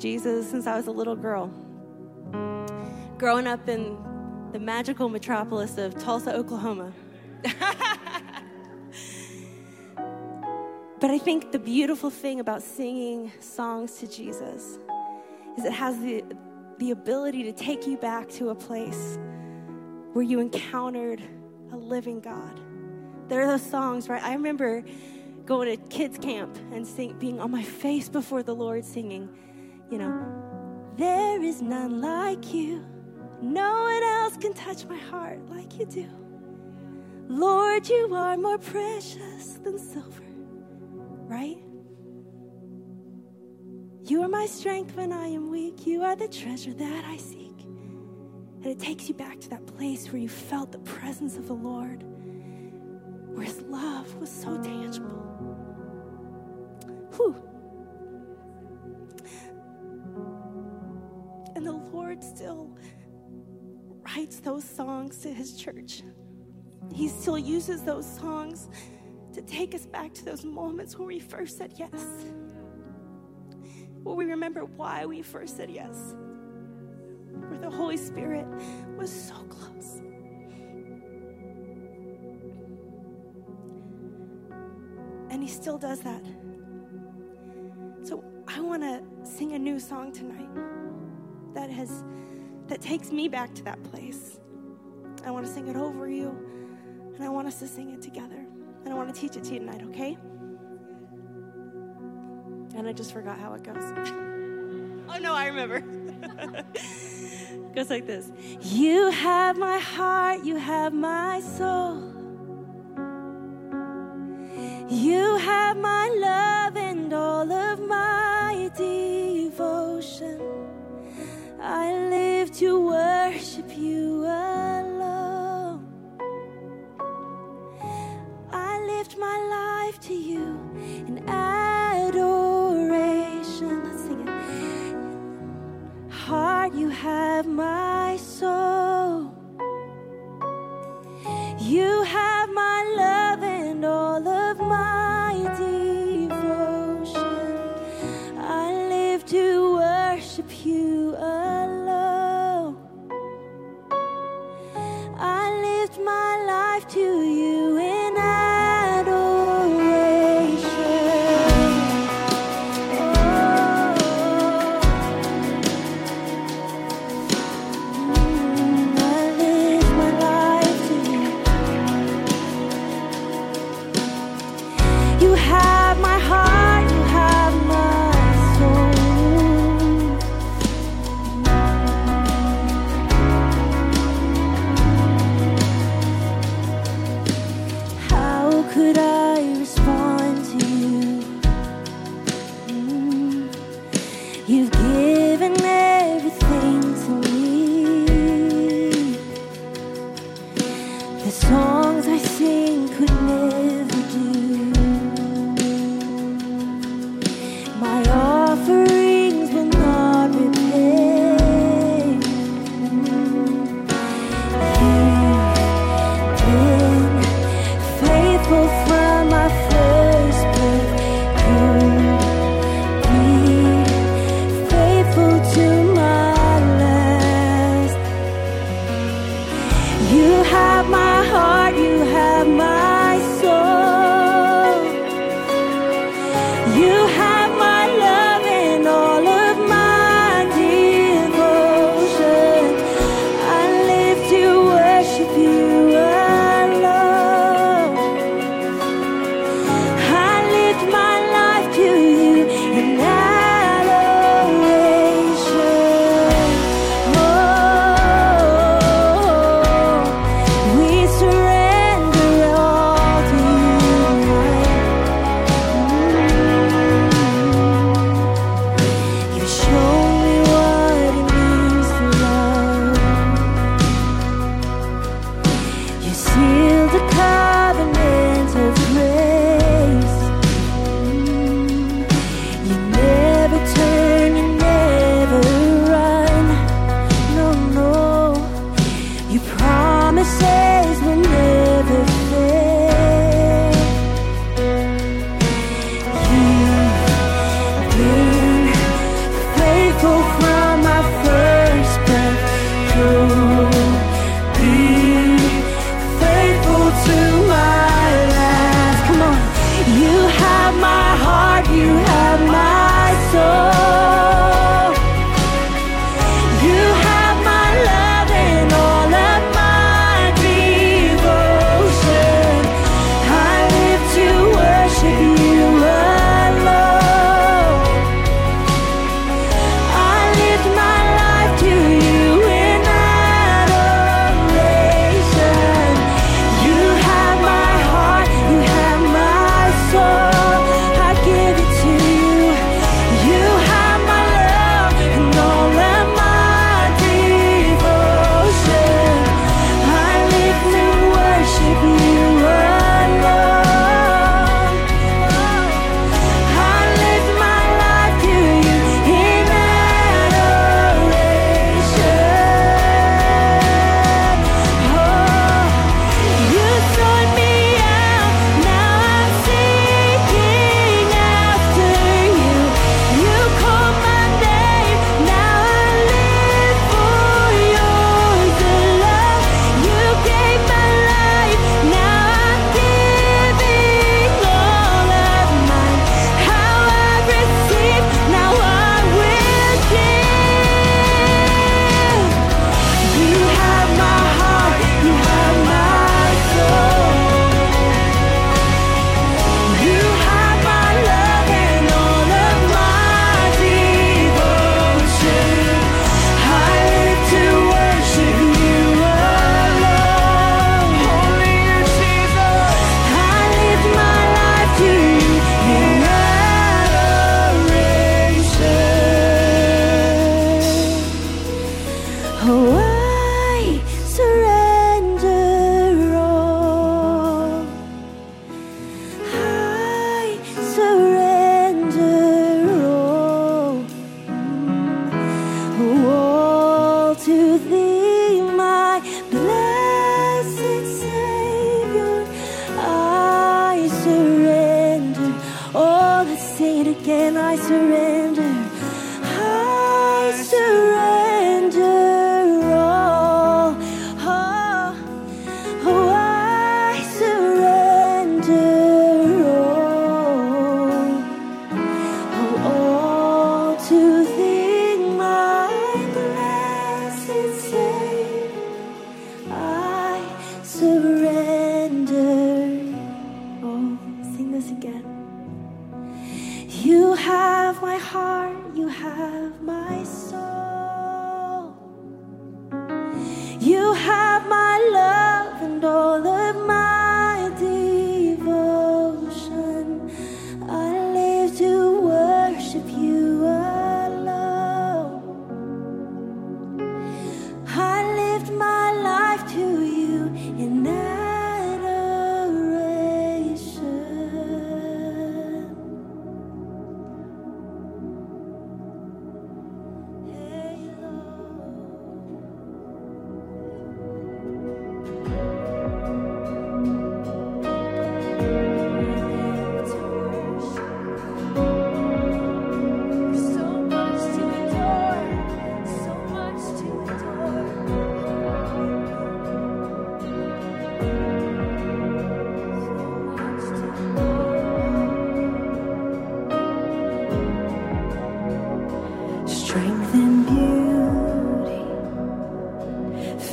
Jesus since I was a little girl. Growing up in the magical metropolis of Tulsa, Oklahoma. but I think the beautiful thing about singing songs to Jesus is it has the, the ability to take you back to a place where you encountered a living God. There are those songs, right? I remember going to kids' camp and sing, being on my face before the Lord singing you know, there is none like you. No one else can touch my heart like you do. Lord, you are more precious than silver, right? You are my strength when I am weak. You are the treasure that I seek. And it takes you back to that place where you felt the presence of the Lord, where His love was so tangible. Whew. Still writes those songs to his church. He still uses those songs to take us back to those moments where we first said yes. Where we remember why we first said yes. Where the Holy Spirit was so close. And He still does that. So I want to sing a new song tonight that has that takes me back to that place. I want to sing it over you, and I want us to sing it together. And I want to teach it to you tonight, okay? And I just forgot how it goes. Oh no, I remember. goes like this You have my heart, you have my soul. You have my love and all of my devotion. I live to worship you alone. I lift my life to you in adoration. Let's sing it. Heart, you have my soul. You How could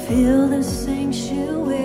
Feel the sanctuary.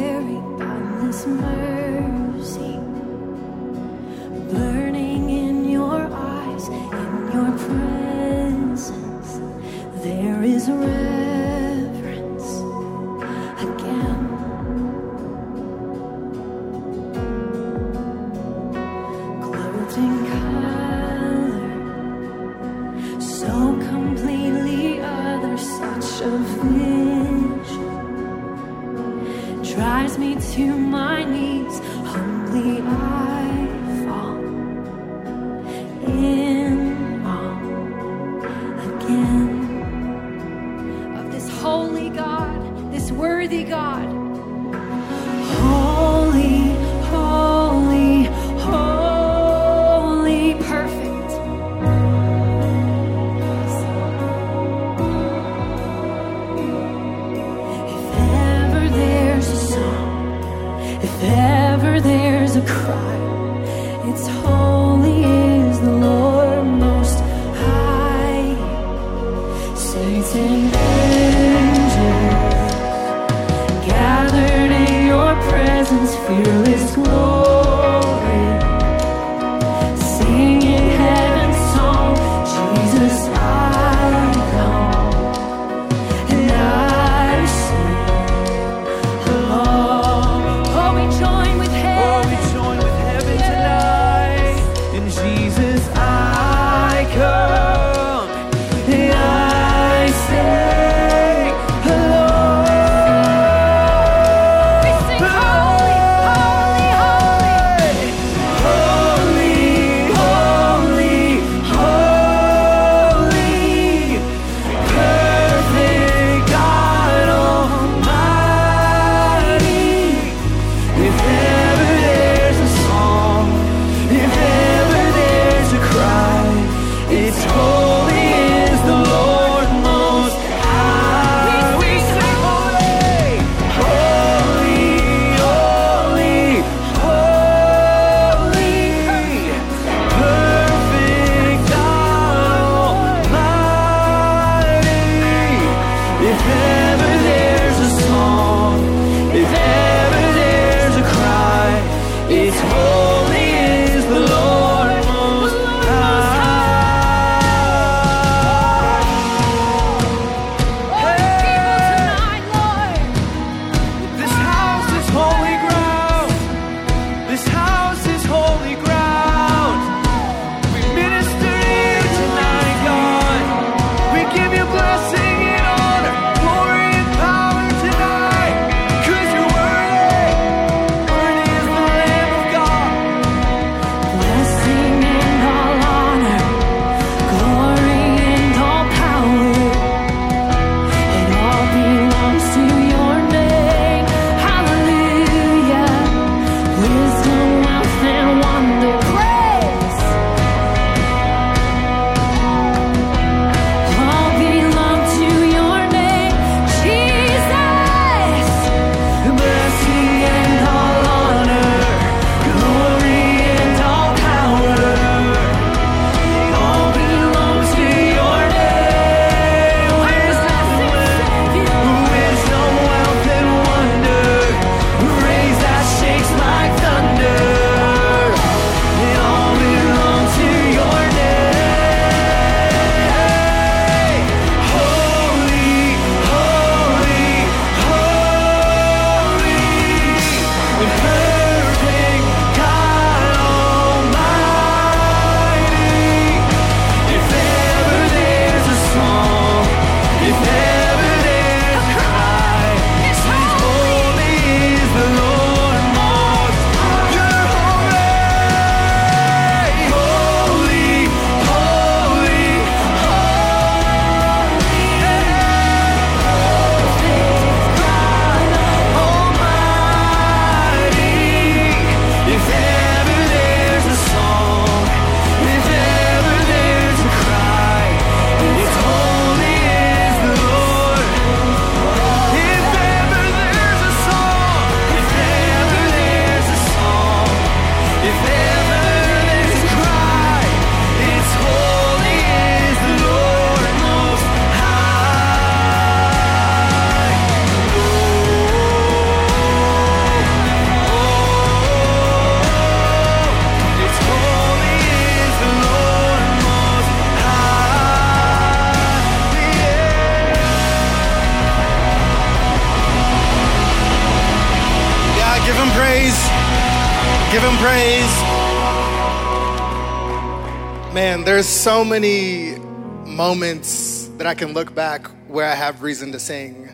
So many moments that I can look back where I have reason to sing,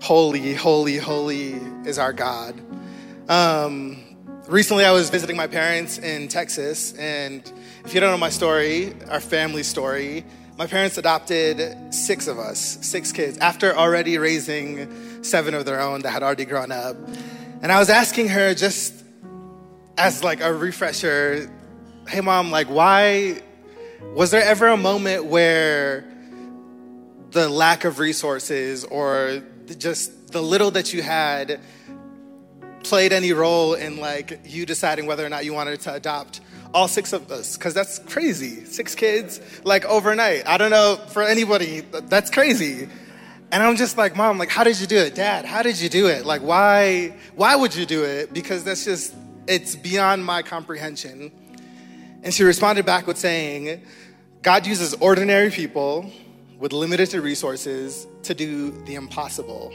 Holy, holy, holy is our God. Um, recently, I was visiting my parents in Texas, and if you don't know my story, our family story, my parents adopted six of us, six kids, after already raising seven of their own that had already grown up. And I was asking her just as like a refresher, hey mom, like why was there ever a moment where the lack of resources or just the little that you had played any role in like you deciding whether or not you wanted to adopt all six of us? Because that's crazy. Six kids like overnight. I don't know for anybody that's crazy. And i'm just like mom like how did you do it? Dad how did you do it? Like why why would you do it? Because that's just it's beyond my comprehension and she responded back with saying god uses ordinary people with limited resources to do the impossible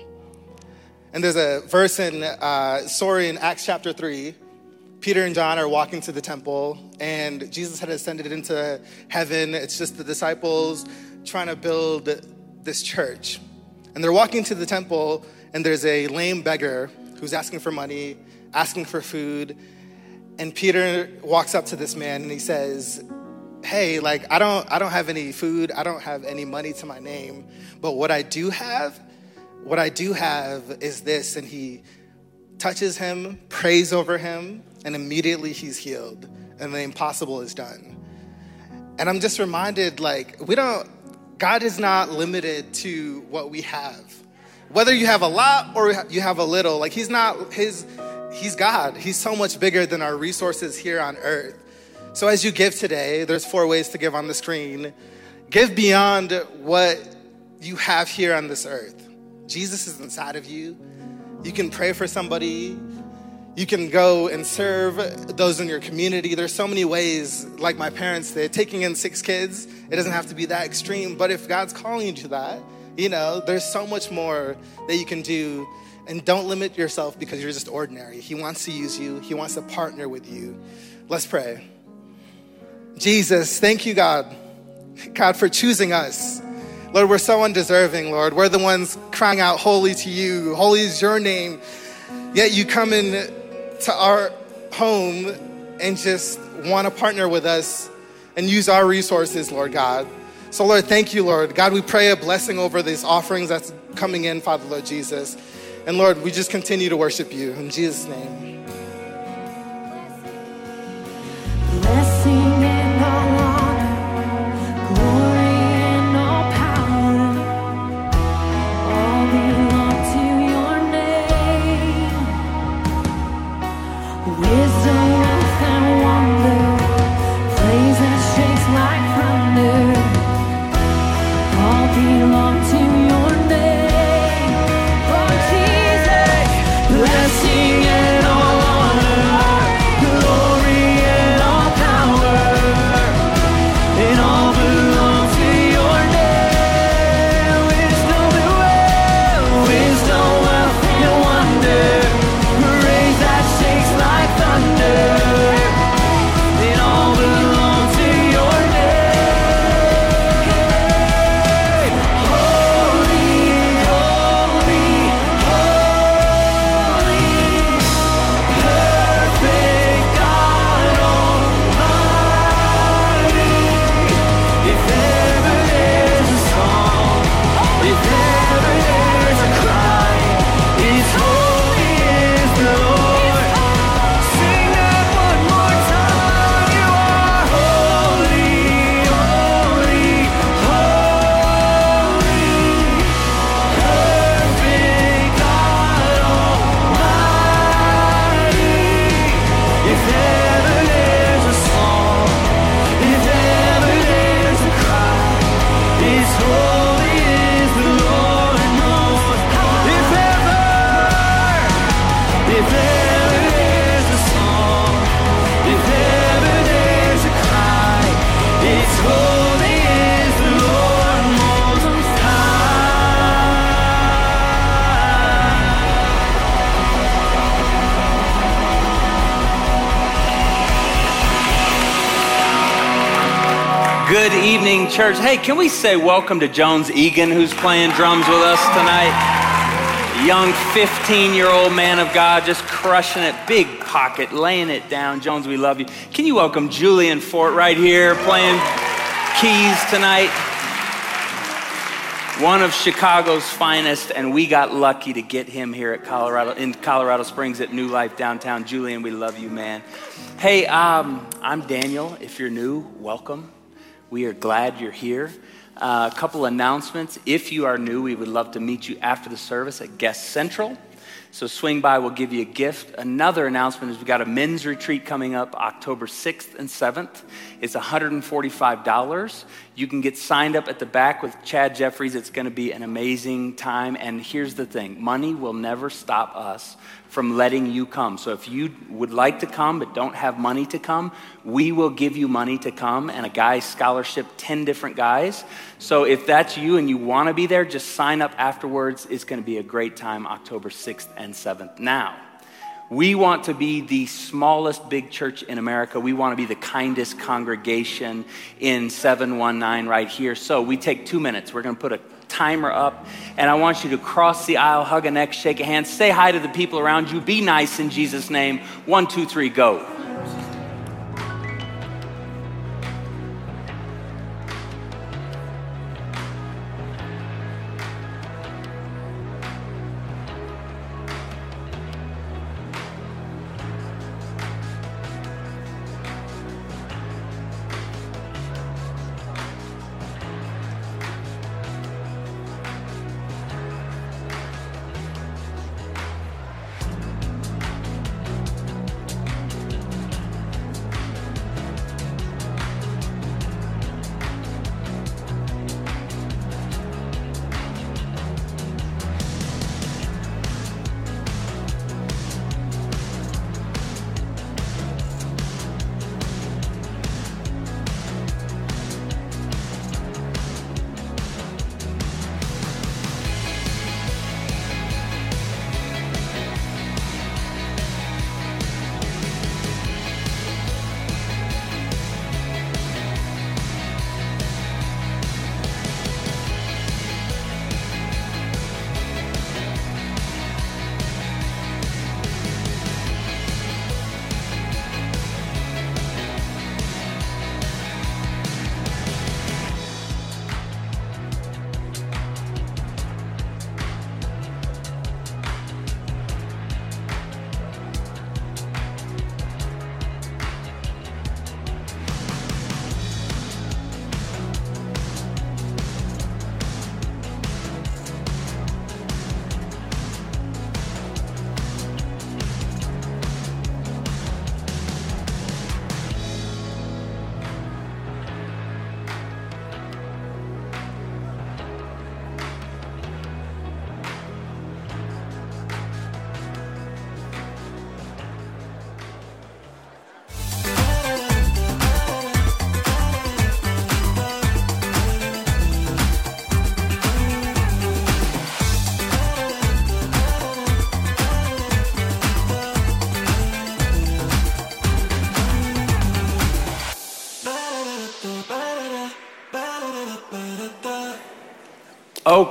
and there's a verse in uh, sorry in acts chapter 3 Peter and John are walking to the temple, and Jesus had ascended into heaven. It's just the disciples trying to build this church. And they're walking to the temple, and there's a lame beggar who's asking for money, asking for food. And Peter walks up to this man and he says, Hey, like, I don't, I don't have any food, I don't have any money to my name, but what I do have, what I do have is this. And he touches him, prays over him, and immediately he's healed and the impossible is done. And I'm just reminded like, we don't, God is not limited to what we have. Whether you have a lot or you have a little, like, He's not, His, He's God. He's so much bigger than our resources here on earth. So as you give today, there's four ways to give on the screen. Give beyond what you have here on this earth. Jesus is inside of you. You can pray for somebody. You can go and serve those in your community. There's so many ways, like my parents did, taking in six kids. It doesn't have to be that extreme, but if God's calling you to that, you know, there's so much more that you can do. And don't limit yourself because you're just ordinary. He wants to use you, He wants to partner with you. Let's pray. Jesus, thank you, God. God, for choosing us. Lord, we're so undeserving, Lord. We're the ones crying out, Holy to you. Holy is your name. Yet you come in to our home and just want to partner with us and use our resources, Lord God. So, Lord, thank you, Lord. God, we pray a blessing over these offerings that's coming in, Father, Lord Jesus. And Lord, we just continue to worship you. In Jesus' name. Church. Hey, can we say welcome to Jones Egan, who's playing drums with us tonight? Young 15 year old man of God, just crushing it, big pocket, laying it down. Jones, we love you. Can you welcome Julian Fort right here playing keys tonight? One of Chicago's finest, and we got lucky to get him here at Colorado, in Colorado Springs at New Life downtown. Julian, we love you, man. Hey, um, I'm Daniel. If you're new, welcome. We are glad you're here. Uh, a couple announcements. If you are new, we would love to meet you after the service at Guest Central. So swing by, we'll give you a gift. Another announcement is we've got a men's retreat coming up October 6th and 7th. It's $145. You can get signed up at the back with Chad Jeffries. It's going to be an amazing time. And here's the thing money will never stop us from letting you come. So if you would like to come but don't have money to come, we will give you money to come and a guy's scholarship, 10 different guys. So if that's you and you want to be there, just sign up afterwards. It's going to be a great time, October 6th and 7th. Now, we want to be the smallest big church in America. We want to be the kindest congregation in 719 right here. So we take two minutes. We're going to put a timer up, and I want you to cross the aisle, hug a neck, shake a hand, say hi to the people around you, be nice in Jesus' name. One, two, three, go.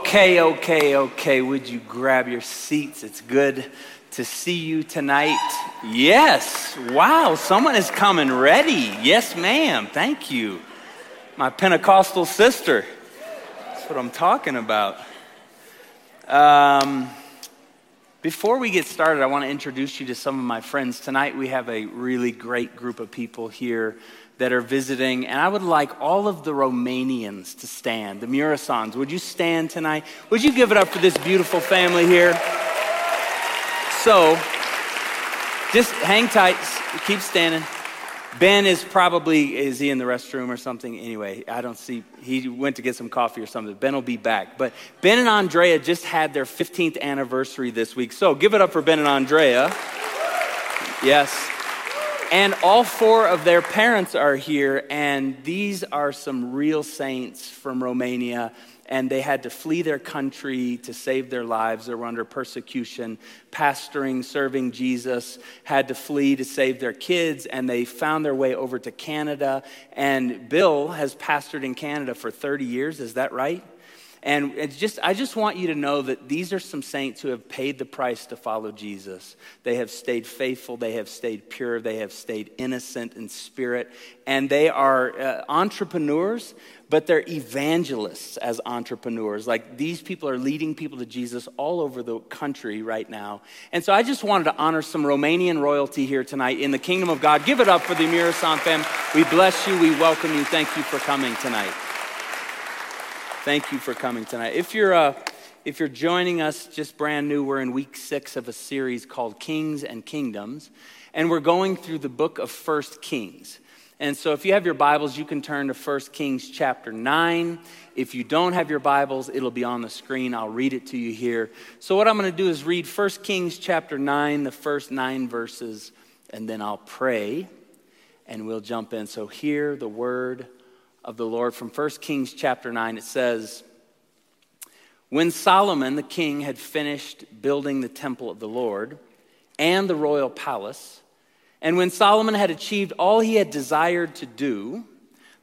Okay, okay, okay. Would you grab your seats? It's good to see you tonight. Yes. Wow, someone is coming ready. Yes, ma'am. Thank you. My Pentecostal sister. That's what I'm talking about. Um, before we get started, I want to introduce you to some of my friends. Tonight, we have a really great group of people here that are visiting, and I would like all of the Romanians to stand, the Muresans. Would you stand tonight? Would you give it up for this beautiful family here? So, just hang tight, keep standing. Ben is probably, is he in the restroom or something? Anyway, I don't see, he went to get some coffee or something. Ben will be back. But Ben and Andrea just had their 15th anniversary this week. So give it up for Ben and Andrea. Yes. And all four of their parents are here, and these are some real saints from Romania and they had to flee their country to save their lives. They were under persecution, pastoring, serving Jesus, had to flee to save their kids, and they found their way over to Canada. And Bill has pastored in Canada for 30 years, is that right? And it's just, I just want you to know that these are some saints who have paid the price to follow Jesus. They have stayed faithful, they have stayed pure, they have stayed innocent in spirit, and they are uh, entrepreneurs, but they're evangelists as entrepreneurs. Like these people are leading people to Jesus all over the country right now. And so I just wanted to honor some Romanian royalty here tonight in the kingdom of God. Give it up for the Muresan fam. We bless you, we welcome you. Thank you for coming tonight. Thank you for coming tonight. If you're, uh, if you're joining us just brand new, we're in week six of a series called Kings and Kingdoms, and we're going through the book of First Kings. And so if you have your Bibles, you can turn to 1 Kings chapter 9. If you don't have your Bibles, it'll be on the screen. I'll read it to you here. So what I'm going to do is read 1 Kings chapter 9, the first nine verses, and then I'll pray and we'll jump in. So hear the word of the Lord from 1 Kings chapter 9. It says, When Solomon the king had finished building the temple of the Lord and the royal palace, and when Solomon had achieved all he had desired to do,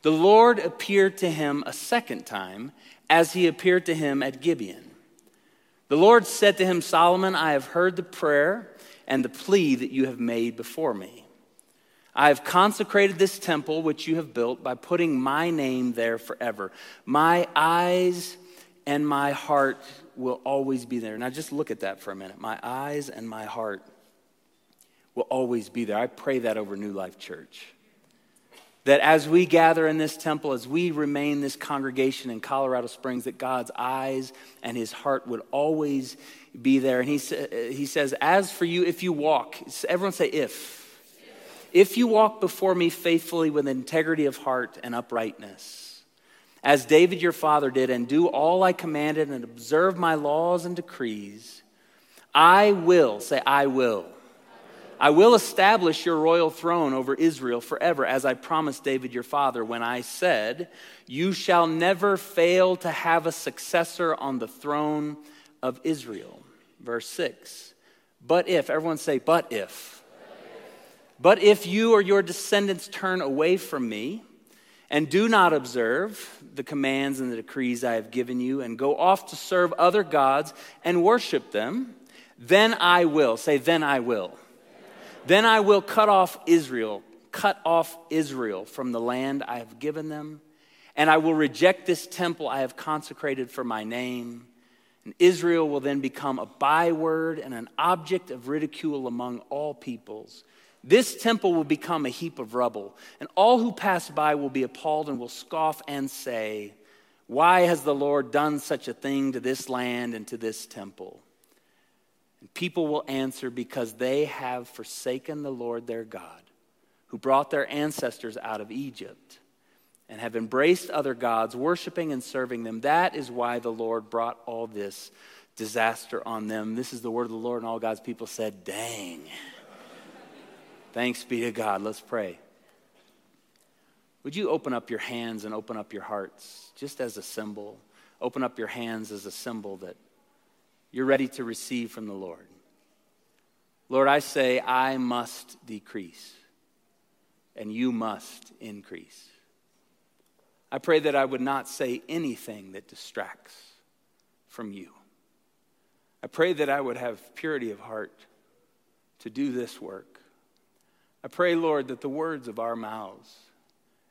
the Lord appeared to him a second time as he appeared to him at Gibeon. The Lord said to him, Solomon, I have heard the prayer and the plea that you have made before me. I have consecrated this temple which you have built by putting my name there forever. My eyes and my heart will always be there. Now, just look at that for a minute. My eyes and my heart will always be there. I pray that over New Life Church. That as we gather in this temple, as we remain this congregation in Colorado Springs, that God's eyes and his heart would always be there. And he, sa- he says, As for you, if you walk, everyone say, if if you walk before me faithfully with integrity of heart and uprightness, as David your father did, and do all I commanded and observe my laws and decrees, I will, say, I will. I will establish your royal throne over Israel forever, as I promised David your father when I said, You shall never fail to have a successor on the throne of Israel. Verse 6. But if, everyone say, but if. But if you or your descendants turn away from me and do not observe the commands and the decrees I have given you and go off to serve other gods and worship them, then I will, say, then I will. Then I will cut off Israel, cut off Israel from the land I have given them, and I will reject this temple I have consecrated for my name. And Israel will then become a byword and an object of ridicule among all peoples. This temple will become a heap of rubble, and all who pass by will be appalled and will scoff and say, Why has the Lord done such a thing to this land and to this temple? And people will answer, Because they have forsaken the Lord their God, who brought their ancestors out of Egypt, and have embraced other gods, worshiping and serving them. That is why the Lord brought all this disaster on them. This is the word of the Lord, and all God's people said, Dang. Thanks be to God. Let's pray. Would you open up your hands and open up your hearts just as a symbol? Open up your hands as a symbol that you're ready to receive from the Lord. Lord, I say, I must decrease and you must increase. I pray that I would not say anything that distracts from you. I pray that I would have purity of heart to do this work. I pray, Lord, that the words of our mouths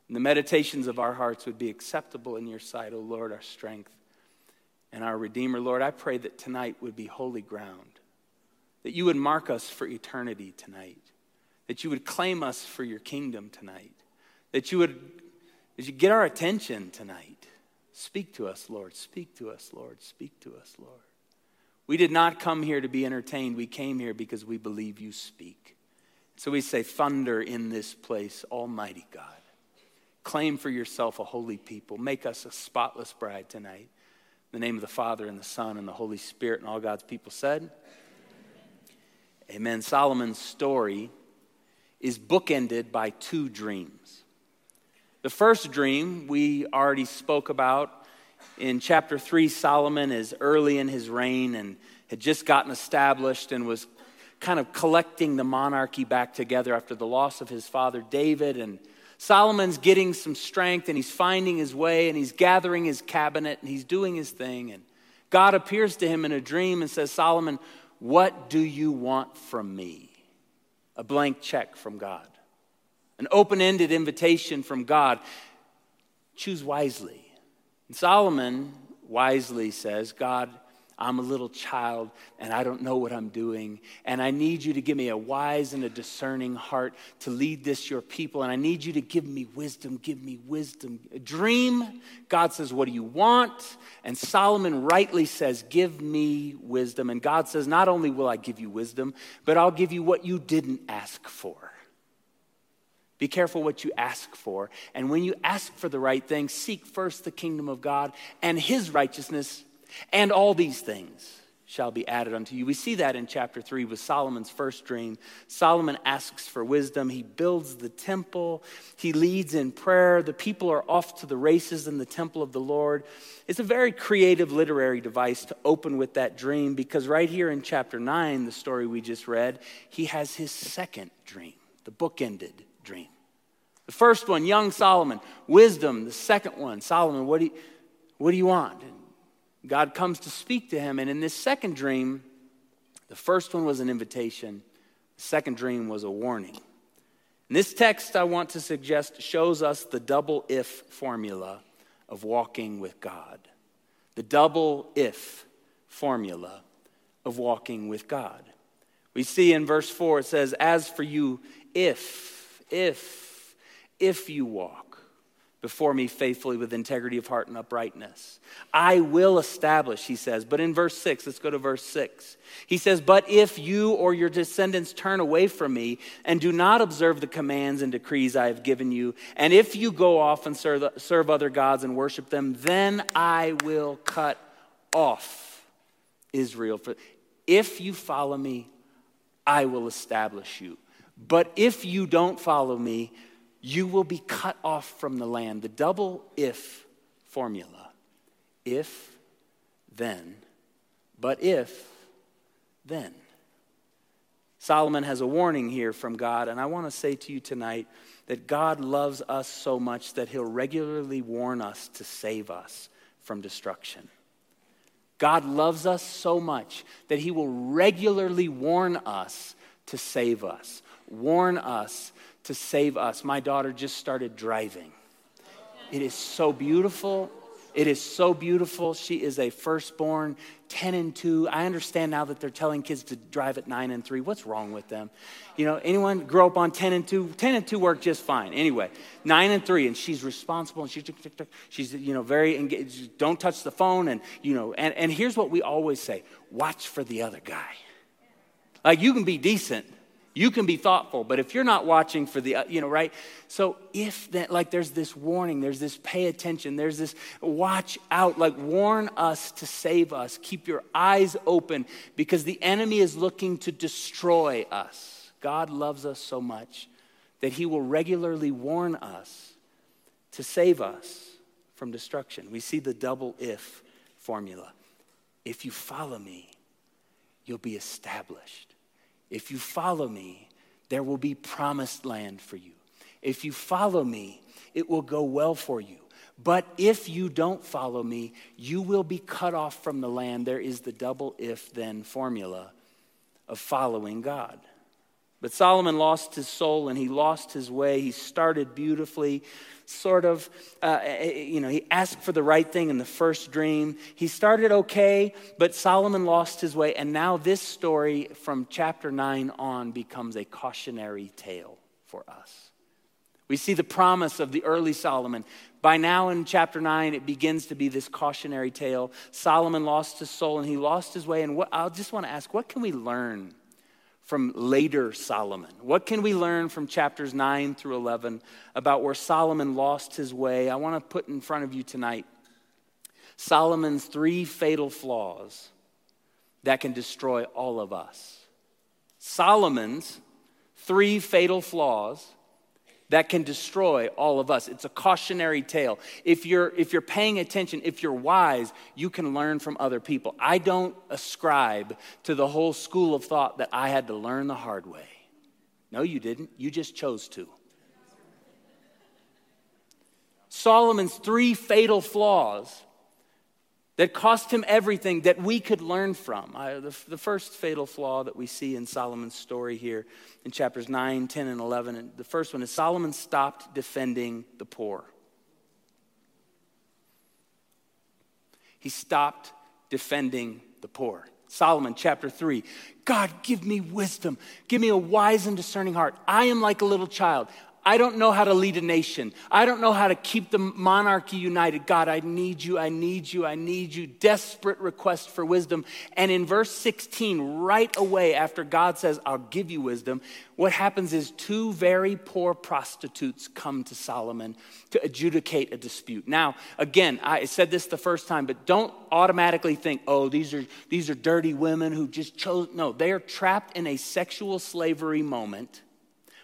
and the meditations of our hearts would be acceptable in your sight, O Lord, our strength and our Redeemer. Lord, I pray that tonight would be holy ground, that you would mark us for eternity tonight, that you would claim us for your kingdom tonight, that you would, as you get our attention tonight, speak to us, Lord, speak to us, Lord, speak to us, Lord. We did not come here to be entertained. We came here because we believe you speak. So we say, Thunder in this place, Almighty God. Claim for yourself a holy people. Make us a spotless bride tonight. In the name of the Father, and the Son, and the Holy Spirit, and all God's people said, Amen. Solomon's story is bookended by two dreams. The first dream we already spoke about in chapter 3. Solomon is early in his reign and had just gotten established and was kind of collecting the monarchy back together after the loss of his father David. And Solomon's getting some strength and he's finding his way and he's gathering his cabinet and he's doing his thing. And God appears to him in a dream and says, Solomon, what do you want from me? A blank check from God, an open ended invitation from God. Choose wisely. And Solomon wisely says, God, I'm a little child and I don't know what I'm doing. And I need you to give me a wise and a discerning heart to lead this, your people. And I need you to give me wisdom. Give me wisdom. A dream. God says, What do you want? And Solomon rightly says, Give me wisdom. And God says, Not only will I give you wisdom, but I'll give you what you didn't ask for. Be careful what you ask for. And when you ask for the right thing, seek first the kingdom of God and his righteousness, and all these things shall be added unto you. We see that in chapter 3 with Solomon's first dream. Solomon asks for wisdom. He builds the temple. He leads in prayer. The people are off to the races in the temple of the Lord. It's a very creative literary device to open with that dream because right here in chapter 9, the story we just read, he has his second dream, the book-ended dream. The first one, young Solomon, wisdom. The second one, Solomon, what do you, what do you want? And God comes to speak to him. And in this second dream, the first one was an invitation, the second dream was a warning. And this text, I want to suggest, shows us the double if formula of walking with God. The double if formula of walking with God. We see in verse 4, it says, As for you, if, if, if you walk before me faithfully with integrity of heart and uprightness. I will establish, he says. But in verse 6, let's go to verse 6. He says, But if you or your descendants turn away from me and do not observe the commands and decrees I have given you, and if you go off and serve, serve other gods and worship them, then I will cut off Israel. If you follow me, I will establish you. But if you don't follow me, you will be cut off from the land. The double if formula. If, then. But if, then. Solomon has a warning here from God, and I want to say to you tonight that God loves us so much that he'll regularly warn us to save us from destruction. God loves us so much that he will regularly warn us to save us, warn us to save us. My daughter just started driving. It is so beautiful. It is so beautiful. She is a firstborn, 10 and 2. I understand now that they're telling kids to drive at 9 and 3. What's wrong with them? You know, anyone grow up on 10 and 2? 10 and 2 work just fine. Anyway, 9 and 3, and she's responsible and she's, she's you know, very engaged. Don't touch the phone. And, you know, and, and here's what we always say watch for the other guy. Like, you can be decent you can be thoughtful, but if you're not watching for the, uh, you know, right? So if that, like, there's this warning, there's this pay attention, there's this watch out, like, warn us to save us. Keep your eyes open because the enemy is looking to destroy us. God loves us so much that he will regularly warn us to save us from destruction. We see the double if formula. If you follow me, you'll be established. If you follow me, there will be promised land for you. If you follow me, it will go well for you. But if you don't follow me, you will be cut off from the land. There is the double if then formula of following God. But Solomon lost his soul and he lost his way. He started beautifully, sort of, uh, eh, eh, eh, you know, he asked for the right thing in the first dream. He started okay, but Solomon lost his way. And now this story from chapter 9 on becomes a cautionary tale for us. We see the promise of the early Solomon. By now in chapter 9, it begins to be this cautionary tale. Solomon lost his soul and he lost his way. And what, I just want to ask what can we learn? From later Solomon? What can we learn from chapters 9 through 11 about where Solomon lost his way? I want to put in front of you tonight Solomon's three fatal flaws that can destroy all of us. Solomon's three fatal flaws that can destroy all of us. It's a cautionary tale. If you're, if you're paying attention, if you're wise, you can learn from other people. I don't ascribe to the whole school of thought that I had to learn the hard way. No, you didn't. You just chose to. Solomon's three fatal flaws that cost him everything that we could learn from. I, the, the, first fatal flaw that we see in Solomon's story here in chapters 9, 10, and 11, and the first one is Solomon stopped defending the poor. He stopped defending the poor. Solomon chapter 3. God, give me wisdom. Give me a wise and discerning heart. I am like a little child. I don't know how to lead a nation. I don't know how to keep the monarchy united. God, I need you. I need you. I need you. Desperate request for wisdom. And in verse 16, right away after God says, I'll give you wisdom, what happens is two very poor prostitutes come to Solomon to adjudicate a dispute. Now, again, I said this the first time, but don't automatically think, oh, these are, these are dirty women who just chose. No, they are trapped in a sexual slavery moment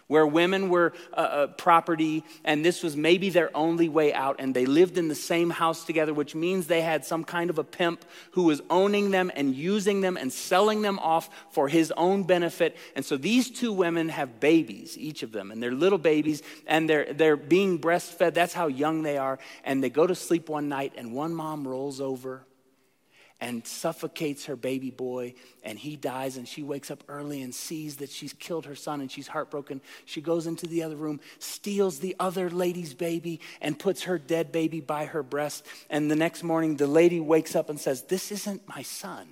where women were uh, uh, property and this was maybe their only way out and they lived in the same house together which means they had some kind of a pimp who was owning them and using them and selling them off for his own benefit. And so these two women have babies each of them and they're little babies and they're, they're being breastfed. That's how young they are and they go to sleep one night and one mom rolls over and suffocates her baby boy, and he dies. And she wakes up early and sees that she's killed her son, and she's heartbroken. She goes into the other room, steals the other lady's baby, and puts her dead baby by her breast. And the next morning, the lady wakes up and says, This isn't my son.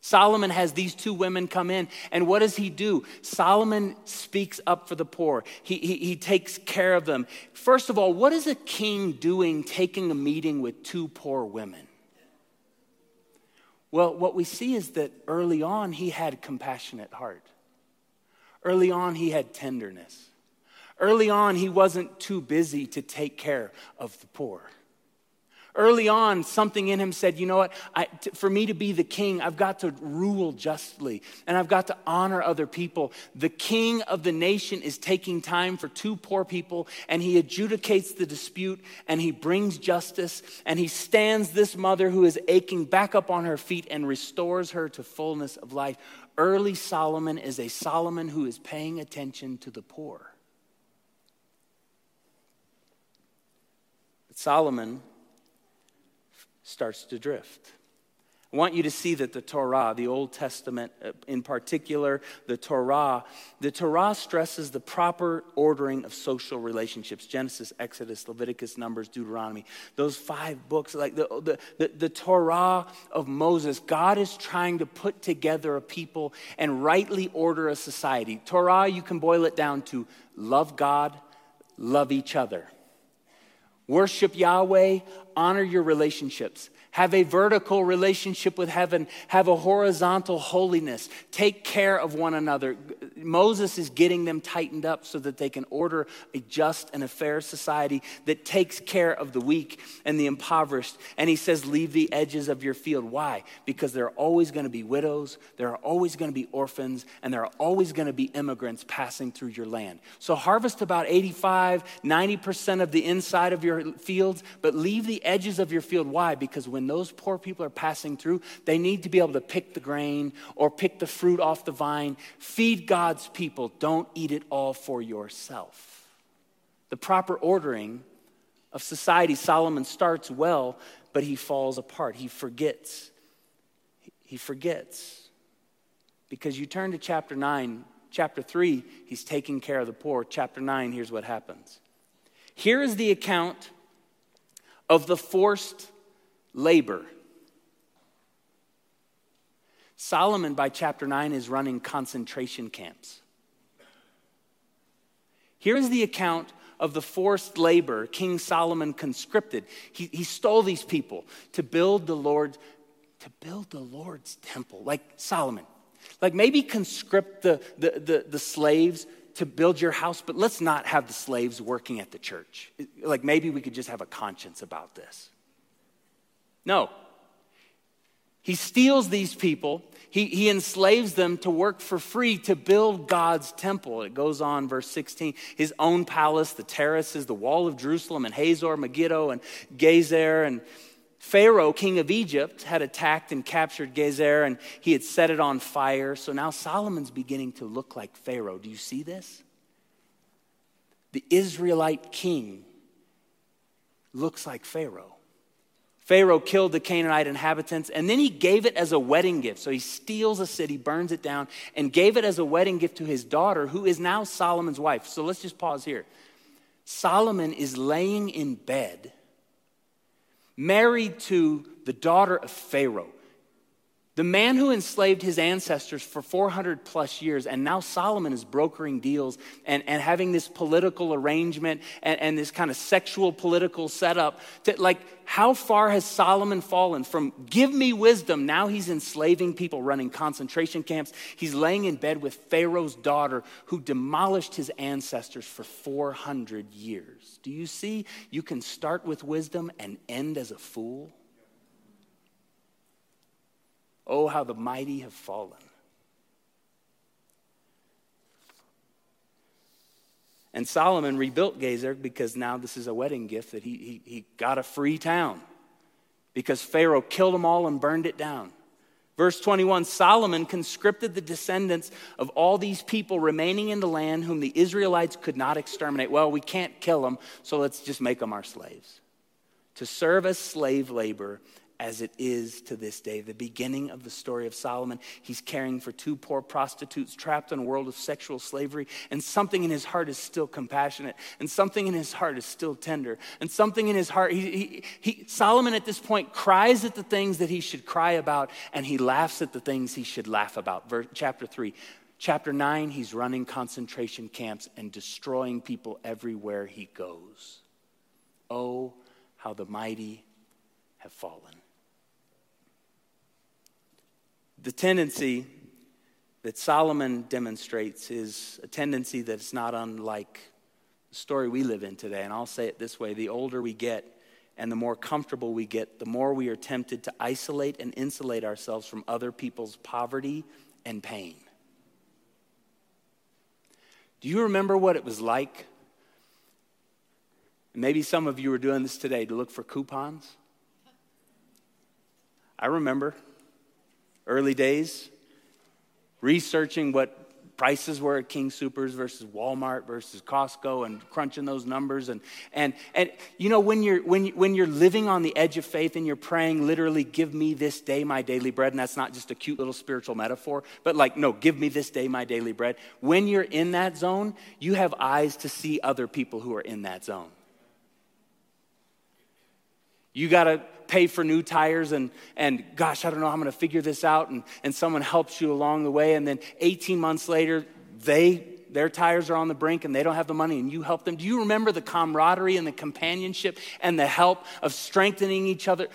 Solomon has these two women come in, and what does he do? Solomon speaks up for the poor. He, he, he, takes care of them. First of all, what is a king doing taking a meeting with two poor women? Well, what we see is that early on he had compassionate heart. Early on he had tenderness. Early on he wasn't too busy to take care of the poor. Early on, something in him said, You know what? I, t- for me to be the king, I've got to rule justly and I've got to honor other people. The king of the nation is taking time for two poor people and he adjudicates the dispute and he brings justice and he stands this mother who is aching back up on her feet and restores her to fullness of life. Early Solomon is a Solomon who is paying attention to the poor. But Solomon starts to drift. I want you to see that the Torah, the Old Testament uh, in particular, the Torah, the Torah stresses the proper ordering of social relationships Genesis, Exodus, Leviticus, Numbers, Deuteronomy. Those five books, like the, the, the, the Torah of Moses, God is trying to put together a people and rightly order a society. Torah, you can boil it down to love God, love each other. Worship Yahweh, honor your relationships. Have a vertical relationship with heaven. Have a horizontal holiness. Take care of one another. Moses is getting them tightened up so that they can order a just and a fair society that takes care of the weak and the impoverished. And he says, Leave the edges of your field. Why? Because there are always going to be widows, there are always going to be orphans, and there are always going to be immigrants passing through your land. So harvest about 85, 90% of the inside of your fields, but leave the edges of your field. Why? Because when those poor people are passing through, they need to be able to pick the grain or pick the fruit off the vine. Feed God's people. Don't eat it all for yourself. The proper ordering of society, Solomon starts well, but he falls apart. He forgets. He forgets. Because you turn to chapter 9, chapter 3, he's taking care of the poor. Chapter 9, here's what happens. Here is the account of the forced labor. Solomon, by chapter 9, is running concentration camps. Here's the account of the forced labor King Solomon conscripted. He, he stole these people to build the Lord, to build the Lord's temple, like Solomon. Like maybe conscript the, the, the, the slaves to build your house, but let's not have the slaves working at the church. Like maybe we could just have a conscience about this. No. He steals these people. He, he enslaves them to work for free to build God's temple. It goes on, verse 16. His own palace, the terraces, the wall of Jerusalem, and Hazor, Megiddo, and Gezer, and Pharaoh, king of Egypt, had attacked and captured Gezer and he had set it on fire. So now Solomon's beginning to look like Pharaoh. Do you see this? The Israelite king looks like Pharaoh. Pharaoh killed the Canaanite inhabitants and then he gave it as a wedding gift. So he steals a city, burns it down, and gave it as a wedding gift to his daughter, who is now Solomon's wife. So let's just pause here. Solomon is laying in bed married to the daughter of Pharaoh, the man who enslaved his ancestors for 400 plus years, and now Solomon is brokering deals and, and having this political arrangement and, and this kind of sexual political setup. Like, how far has Solomon fallen from give me wisdom? Now he's enslaving people, running concentration camps. He's laying in bed with Pharaoh's daughter who demolished his ancestors for 400 years. Do you see? You can start with wisdom and end as a fool. Oh, how the mighty have fallen. And Solomon rebuilt Gezer because now this is a wedding gift that he, he, he got a free town because Pharaoh killed them all and burned it down. Verse 21 Solomon conscripted the descendants of all these people remaining in the land whom the Israelites could not exterminate. Well, we can't kill them, so let's just make them our slaves. To serve as slave labor as it is to this day. The beginning of the story of Solomon, he's caring for two poor prostitutes trapped in a world of sexual slavery, and something in his heart is still compassionate, and something in his heart is still tender, and something in his heart, he, he, he, Solomon at this point cries at the things that he should cry about, and he laughs at the things he should laugh about. Chapter 3. Chapter 9, he's running concentration camps and destroying people everywhere he goes. Oh, how the mighty have fallen. The tendency that Solomon demonstrates is a tendency that's not unlike the story we live in today. And I'll say it this way the older we get and the more comfortable we get, the more we are tempted to isolate and insulate ourselves from other people's poverty and pain. Do you remember what it was like? Maybe some of you are doing this today to look for coupons. I remember early days, researching what prices were at King Supers versus Walmart versus Costco and crunching those numbers. And and and you know when you're when you, when you're living on the edge of faith and you're praying literally give me this day my daily bread. And that's not just a cute little spiritual metaphor but like no give me this day my daily bread. When you're in that zone you have eyes to see other people who are in that zone. You got to pay for new tires and, and gosh, I don't know I'm going to figure this out. And, and someone helps you along the way. And then 18 months later, they, their tires are on the brink and they don't have the money and you help them. Do you remember the camaraderie and the companionship and the help of strengthening each other?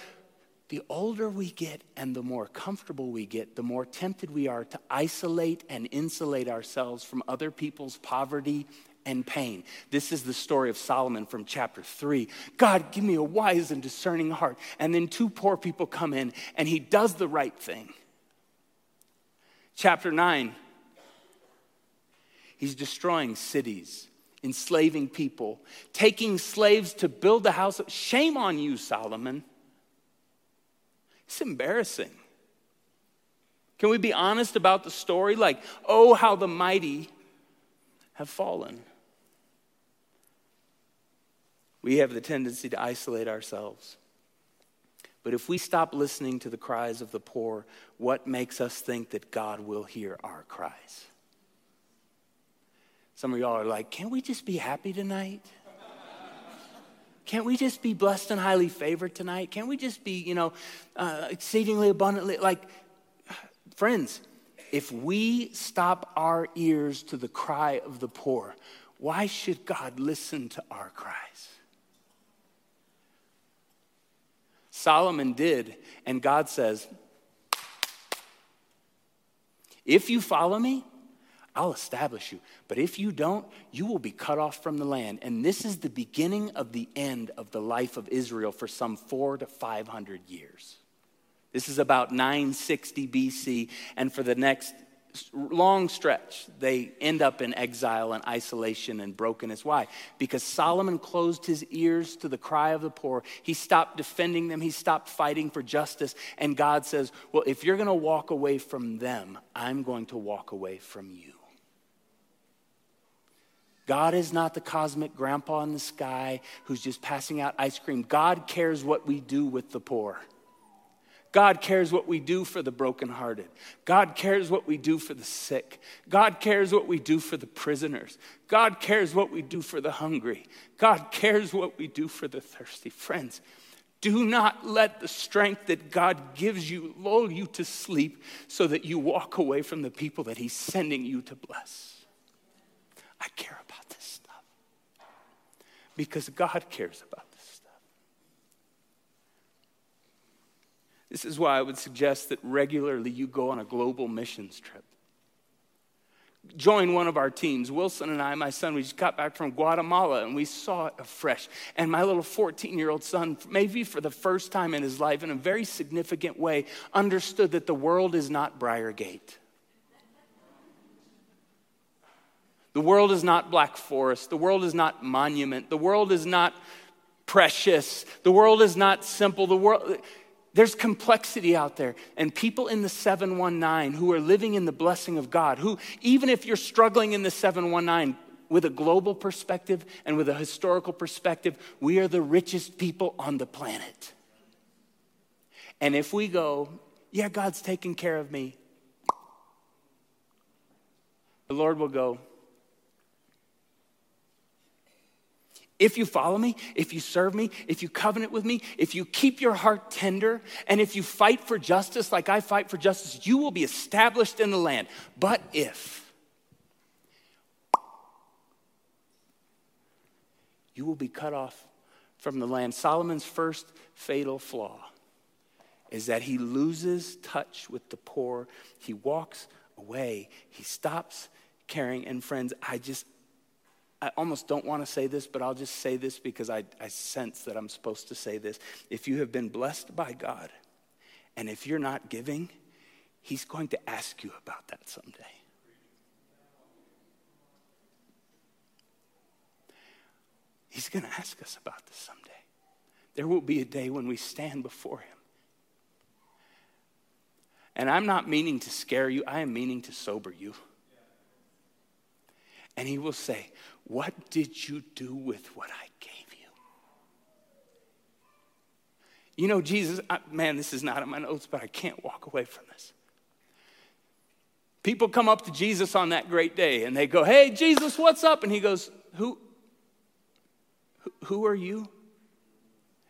The older we get and the more comfortable we get, the more tempted we are to isolate and insulate ourselves from other people's poverty and pain. This is the story of Solomon from chapter 3. God, give me a wise and discerning heart. And then two poor people come in and he does the right thing. Chapter 9, he's destroying cities, enslaving people, taking slaves to build the house. Shame on you, Solomon. It's embarrassing. Can we be honest about the story? Like, oh, how the mighty have fallen we have the tendency to isolate ourselves. But if we stop listening to the cries of the poor, what makes us think that God will hear our cries? Some of y'all are like, can't we just be happy tonight? Can't we just be blessed and highly favored tonight? Can't we just be, you know, uh, exceedingly abundantly? Like, friends, if we stop our ears to the cry of the poor, why should God listen to our cries? Solomon did, and God says, If you follow me, I'll establish you. But if you don't, you will be cut off from the land. And this is the beginning of the end of the life of Israel for some four to 500 years. This is about 960 BC, and for the next long stretch, they end up in exile and isolation and brokenness. Why? Because Solomon closed his ears to the cry of the poor. He stopped defending them, he stopped fighting for justice. And God says, Well, if you're going to walk away from them, I'm going to walk away from you. God is not the cosmic grandpa in the sky who's just passing out ice cream. God cares what we do with the poor. God cares what we do for the brokenhearted. God cares what we do for the sick. God cares what we do for the prisoners. God cares what we do for the hungry. God cares what we do for the thirsty. Friends, do not let the strength that God gives you lull you to sleep so that you walk away from the people that He's sending you to bless. I care about this stuff because God cares about This is why I would suggest that regularly you go on a global missions trip. Join one of our teams. Wilson and I, my son, we just got back from Guatemala and we saw it afresh. And my little 14 year old son, maybe for the first time in his life, in a very significant way, understood that the world is not Briargate. The world is not Black Forest. The world is not Monument. The world is not precious. The world is not simple. The world there's complexity out there. And people in the 719 who are living in the blessing of God, who, even if you're struggling in the 719 with a global perspective and with a historical perspective, we are the richest people on the planet. And if we go, yeah, God's taking care of me, the Lord will go, If you follow me, if you serve me, if you covenant with me, if you keep your heart tender, and if you fight for justice like I fight for justice, you will be established in the land. But if you will be cut off from the land, Solomon's first fatal flaw is that he loses touch with the poor. He walks away, he stops caring. And friends, I just, I almost don't want to say this, but I'll just say this because I, I sense that I'm supposed to say this. If you have been blessed by God, and if you're not giving, He's going to ask you about that someday. He's going to ask us about this someday. There will be a day when we stand before Him. And I'm not meaning to scare you, I am meaning to sober you. And He will say, what did you do with what I gave you? You know, Jesus, I, man, this is not in my notes, but I can't walk away from this. People come up to Jesus on that great day and they go, Hey, Jesus, what's up? And he goes, Who, who are you?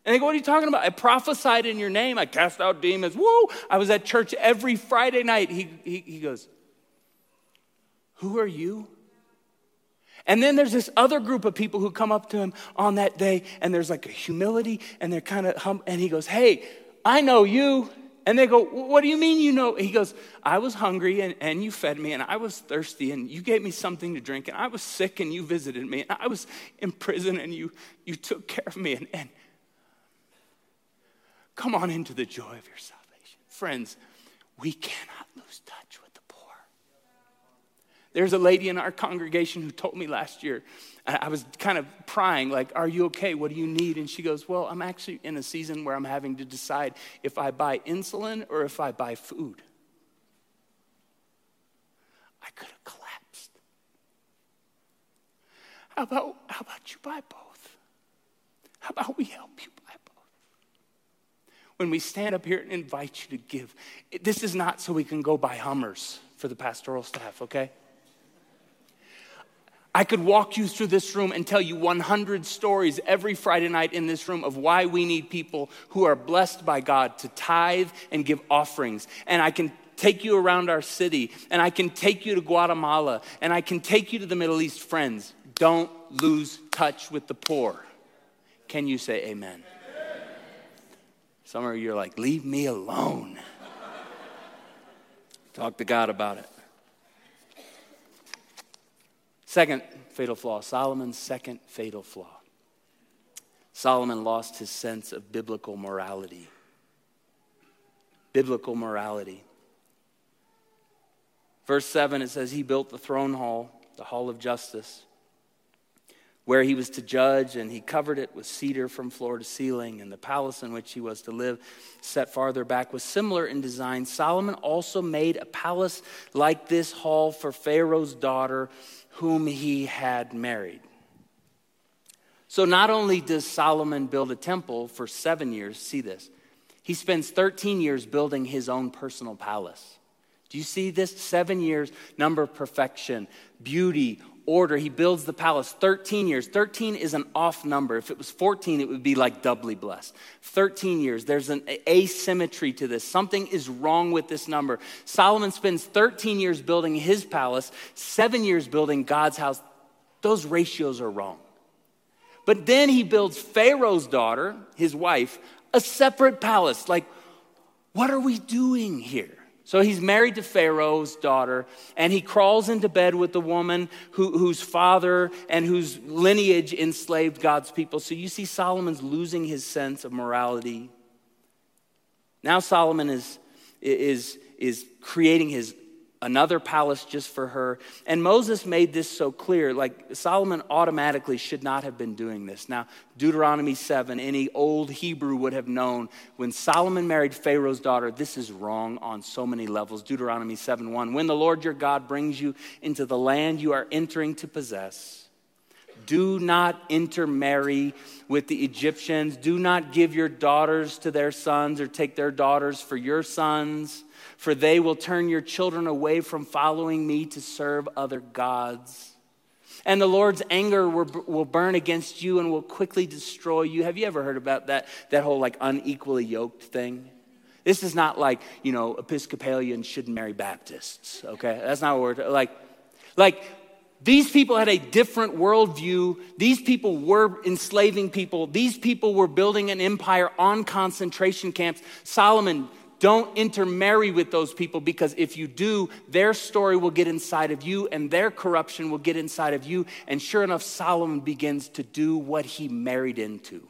And they go, What are you talking about? I prophesied in your name. I cast out demons. Woo! I was at church every Friday night. He, he, he goes, Who are you? And then there's this other group of people who come up to him on that day, and there's like a humility, and they're kind of hum, and he goes, Hey, I know you. And they go, What do you mean you know? He goes, I was hungry and, and you fed me, and I was thirsty, and you gave me something to drink, and I was sick and you visited me, and I was in prison and you, you took care of me. And, and come on into the joy of your salvation. Friends, we cannot lose touch there's a lady in our congregation who told me last year, I was kind of prying, like, Are you okay? What do you need? And she goes, Well, I'm actually in a season where I'm having to decide if I buy insulin or if I buy food. I could have collapsed. How about, how about you buy both? How about we help you buy both? When we stand up here and invite you to give, this is not so we can go buy Hummers for the pastoral staff, okay? I could walk you through this room and tell you 100 stories every Friday night in this room of why we need people who are blessed by God to tithe and give offerings. And I can take you around our city, and I can take you to Guatemala, and I can take you to the Middle East. Friends, don't lose touch with the poor. Can you say amen? amen. Some of you are like, leave me alone. Talk to God about it. Second fatal flaw Solomon's second fatal flaw. Solomon lost his sense of biblical morality. biblical morality. Verse 7, it says, He built the throne hall, the hall of justice, where he was to judge, and he covered it with cedar from floor to ceiling. And the palace in which he was to live, set farther back, was similar in design. Solomon also made a palace like this hall for Pharaoh's daughter, whom he had married. So not only does Solomon build a temple for seven years, see this, he spends 13 years building his own personal palace. Do you see this? Seven years, number of perfection, beauty, order. He builds the palace 13 years. 13 is an off number. If it was 14, it would be like doubly blessed. 13 years. There's an asymmetry to this. Something is wrong with this number. Solomon spends 13 years building his palace, seven years building God's house. Those ratios are wrong. But then he builds Pharaoh's daughter, his wife, a separate palace. Like, what are we doing here? So he's married to Pharaoh's daughter, and he crawls into bed with the woman who, whose father and whose lineage enslaved God's people. So you see, Solomon's losing his sense of morality. Now, Solomon is, is, is creating his another palace just for her. And Moses made this so clear. Like Solomon automatically should not have been doing this. Now, Deuteronomy 7, any old Hebrew would have known when Solomon married Pharaoh's daughter, this is wrong on so many levels. Deuteronomy 7 1. When the Lord your God brings you into the land you are entering to possess, do not intermarry with the Egyptians. Do not give your daughters to their sons or take their daughters for your sons for they will turn your children away from following me to serve other gods. And the Lord's anger will burn against you and will quickly destroy you. Have you ever heard about that, that whole like unequally yoked thing? This is not like, you know, Episcopalians shouldn't marry Baptists, okay? That's not what we're like. Like, these people had a different worldview. These people were enslaving people. These people were building an empire on concentration camps. Solomon don't intermarry with those people because if you do, their story will get inside of you and their corruption will get inside of you. And sure enough, Solomon begins to do what he married into.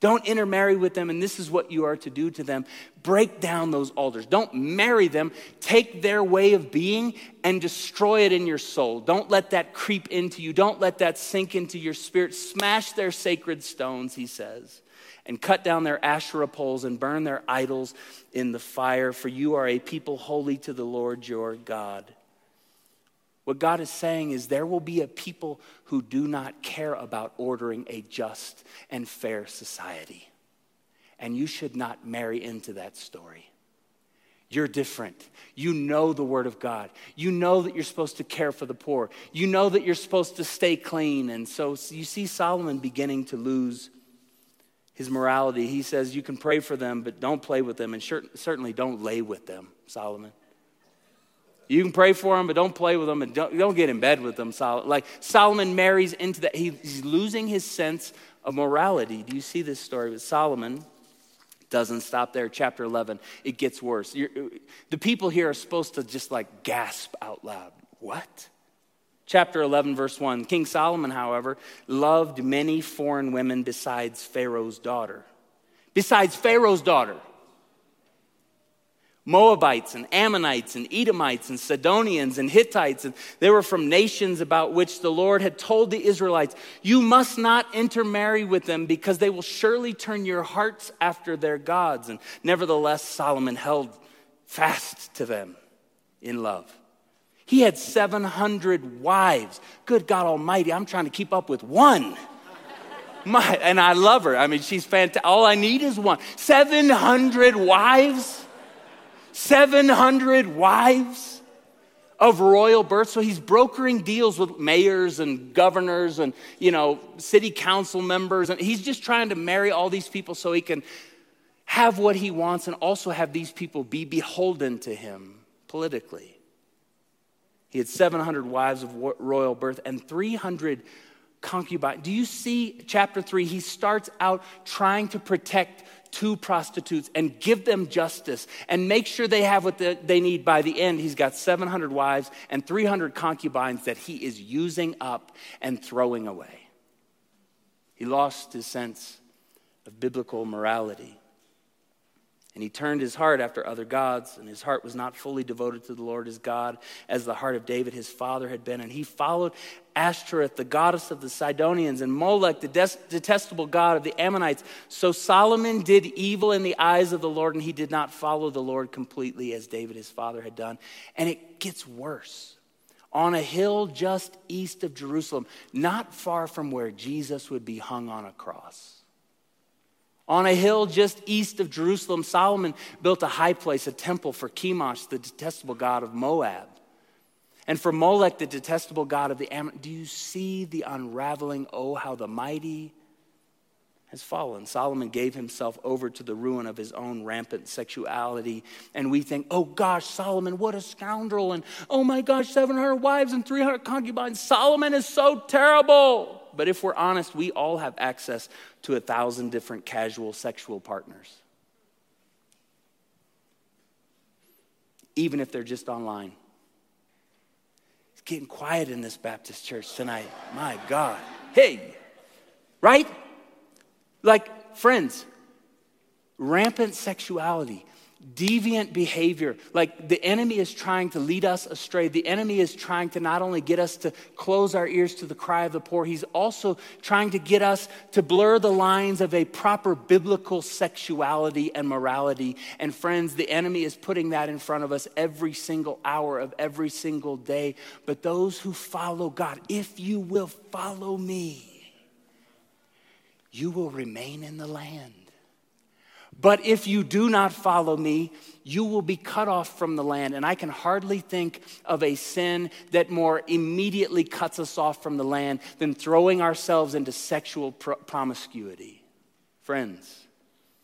Don't intermarry with them, and this is what you are to do to them. Break down those altars. Don't marry them. Take their way of being and destroy it in your soul. Don't let that creep into you. Don't let that sink into your spirit. Smash their sacred stones, he says and cut down their Asherah poles and burn their idols in the fire, for you are a people holy to the Lord your God. What God is saying is there will be a people who do not care about ordering a just and fair society. And you should not marry into that story. You're different. You know the Word of God. You know that you're supposed to care for the poor. You know that you're supposed to stay clean. And so you see Solomon beginning to lose his morality. He says you can pray for them, but don't play with them, and certainly don't lay with them, Solomon. You can pray for them, but don't play with them, and don't, don't get in bed with them. Solomon. Like Solomon marries into that. He, he's losing his sense of morality. Do you see this story with Solomon? Doesn't stop there. Chapter 11, it gets worse. You're, the people here are supposed to just like gasp out loud. What? Chapter 11, verse 1 King Solomon, however, loved many foreign women besides Pharaoh's daughter. Besides Pharaoh's daughter. Moabites and Ammonites and Edomites and Sidonians and Hittites. And they were from nations about which the Lord had told the Israelites, You must not intermarry with them because they will surely turn your hearts after their gods. And nevertheless, Solomon held fast to them in love. He had 700 wives. Good God Almighty, I'm trying to keep up with one. My, and I love her. I mean, she's fantastic. All I need is one. 700 wives? 700 wives of royal birth. So he's brokering deals with mayors and governors and, you know, city council members. And he's just trying to marry all these people so he can have what he wants and also have these people be beholden to him politically. He had 700 wives of royal birth and 300 concubines. Do you see chapter 3? He starts out trying to protect two prostitutes and give them justice and make sure they have what they need. By the end, he's got 700 wives and 300 concubines that he is using up and throwing away. He lost his sense of biblical morality. And he turned his heart after other gods, and his heart was not fully devoted to the Lord his God, as the heart of David his father had been. And he followed Ashtoreth, the goddess of the Sidonians, and Molech, the detestable god of the Ammonites. So Solomon did evil in the eyes of the Lord, and he did not follow the Lord completely as David his father had done. And it gets worse. On a hill just east of Jerusalem, not far from where Jesus would be hung on a cross on a hill just east of Jerusalem, Solomon built a high place, a temple for Chemosh, the detestable god of Moab. And for Molech, the detestable god of the Ammon. Do you see the unraveling? Oh, how the mighty has fallen. Solomon gave himself over to the ruin of his own rampant sexuality. And we think, oh gosh, Solomon, what a scoundrel. And oh my gosh, 700 wives and 300 concubines. Solomon is so terrible. But if we're honest, we all have access to a thousand different casual sexual partners, even if they're just online. It's getting quiet in this Baptist church tonight. My God. Hey, right? Like, friends, rampant sexuality deviant behavior. Like the enemy is trying to lead us astray. The enemy is trying to not only get us to close our ears to the cry of the poor, he's also trying to get us to blur the lines of a proper biblical sexuality and morality. And friends, the enemy is putting that in front of us every single hour of every single day. But those who follow God, if you will follow me, you will remain in the land. But if you do not follow me, you will be cut off from the land. And I can hardly think of a sin that more immediately cuts us off from the land than throwing ourselves into sexual promiscuity. Friends,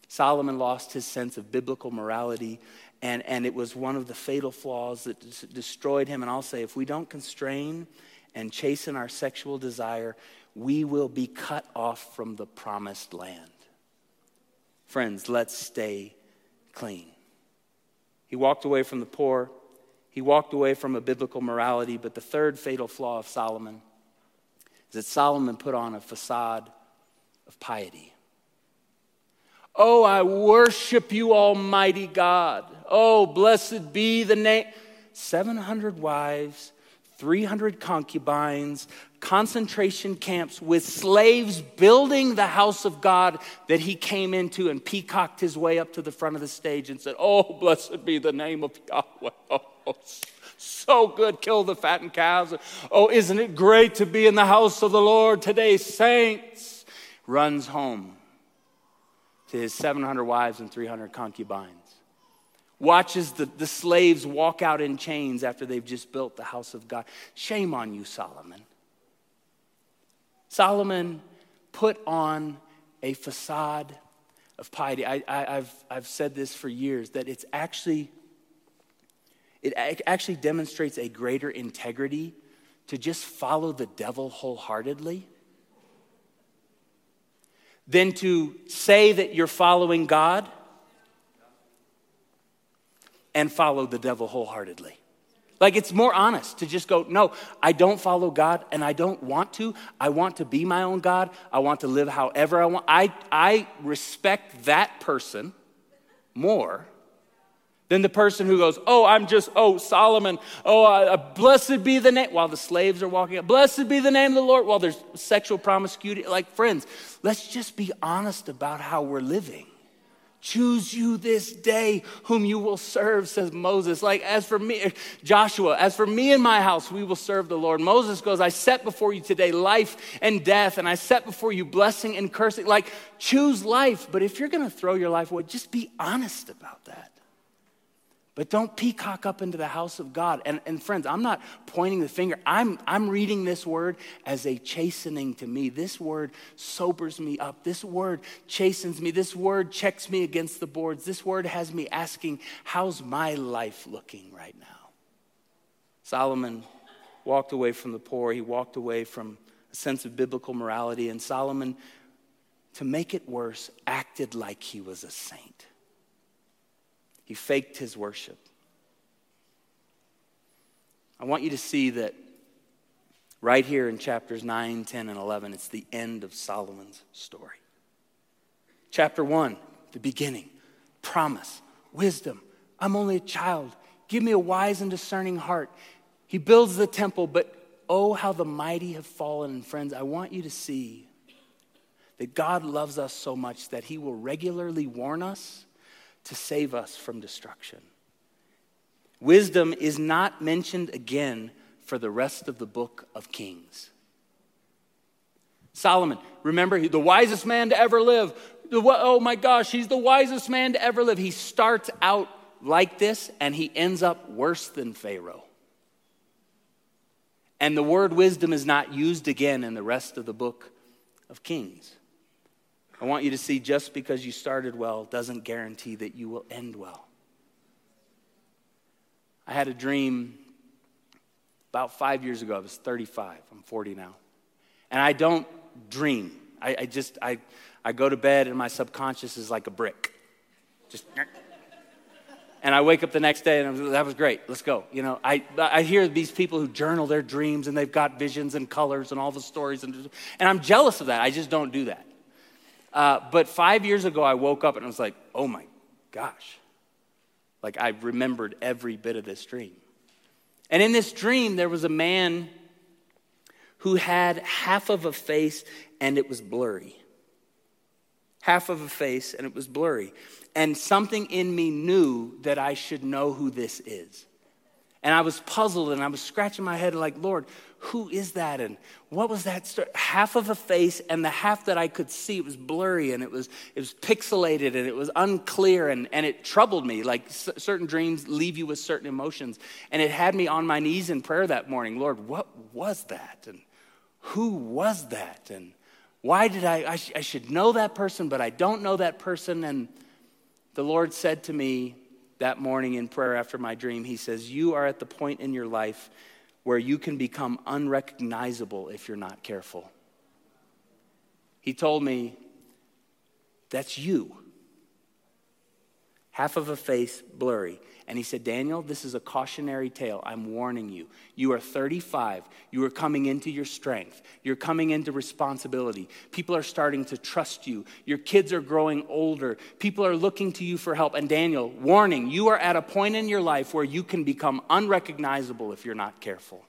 Solomon lost his sense of biblical morality, and, and it was one of the fatal flaws that des- destroyed him. And I'll say, if we don't constrain and chasten our sexual desire, we will be cut off from the promised land. Friends, let's stay clean. He walked away from the poor. He walked away from a biblical morality. But the third fatal flaw of Solomon is that Solomon put on a facade of piety. Oh, I worship you, Almighty God. Oh, blessed be the name. 700 wives, 300 concubines, concentration camps with slaves building the house of God that he came into and peacocked his way up to the front of the stage and said, Oh, blessed be the name of Yahweh. Oh, so good. Kill the fattened calves. Oh, isn't it great to be in the house of the Lord today, saints? Runs home to his 700 wives and 300 concubines watches the, the slaves walk out in chains after they've just built the house of God. Shame on you, Solomon. Solomon put on a facade of piety. I, have I've said this for years that it's actually, it actually demonstrates a greater integrity to just follow the devil wholeheartedly than to say that you're following God and follow the devil wholeheartedly. Like it's more honest to just go, no, I don't follow God and I don't want to. I want to be my own God. I want to live however I want. I, I respect that person more than the person who goes, oh, I'm just, oh, Solomon, oh, uh, blessed be the name, while the slaves are walking up, blessed be the name of the Lord, while there's sexual promiscuity. Like, friends, let's just be honest about how we're living. Choose you this day whom you will serve, says Moses. Like, as for me, Joshua, as for me and my house, we will serve the Lord. Moses goes, I set before you today life and death, and I set before you blessing and cursing. Like, choose life. But if you're going to throw your life away, just be honest about that. But don't peacock up into the house of God. And, and friends, I'm not pointing the finger. I'm, I'm reading this word as a chastening to me. This word sobers me up. This word chastens me. This word checks me against the boards. This word has me asking, how's my life looking right now? Solomon walked away from the poor. He walked away from a sense of biblical morality. And Solomon, to make it worse, acted like he was a saint. He faked his worship. I want you to see that right here in chapters 9, 10, and 11, it's the end of Solomon's story. Chapter 1, the beginning promise, wisdom. I'm only a child. Give me a wise and discerning heart. He builds the temple, but oh, how the mighty have fallen. And friends, I want you to see that God loves us so much that he will regularly warn us to save us from destruction. Wisdom is not mentioned again for the rest of the book of Kings. Solomon, remember, the wisest man to ever live. Oh my gosh, he's the wisest man to ever live. He starts out like this and he ends up worse than Pharaoh. And the word wisdom is not used again in the rest of the book of Kings. I want you to see just because you started well doesn't guarantee that you will end well. I had a dream about five years ago. I was 35. I'm 40 now. And I don't dream. I, I just, I, I go to bed and my subconscious is like a brick. Just, and I wake up the next day and I'm, that was great. Let's go. You know, I, I hear these people who journal their dreams and they've got visions and colors and all the stories. And, and I'm jealous of that. I just don't do that. Uh, but five years ago, I woke up and I was like, oh my gosh. Like I remembered every bit of this dream. And in this dream, there was a man who had half of a face and it was blurry. Half of a face and it was blurry. And something in me knew that I should know who this is. And I was puzzled and I was scratching my head like, Lord, who is that? And what was that? Half of a face and the half that I could see, it was blurry and it was, it was pixelated and it was unclear and, and it troubled me. Like certain dreams leave you with certain emotions. And it had me on my knees in prayer that morning. Lord, what was that? And who was that? And why did I, I, sh- I should know that person, but I don't know that person. And the Lord said to me, that morning in prayer after my dream, he says, You are at the point in your life where you can become unrecognizable if you're not careful. He told me, That's you. Half of a face blurry. And he said, Daniel, this is a cautionary tale. I'm warning you. You are 35. You are coming into your strength. You're coming into responsibility. People are starting to trust you. Your kids are growing older. People are looking to you for help. And Daniel, warning, you are at a point in your life where you can become unrecognizable if you're not careful.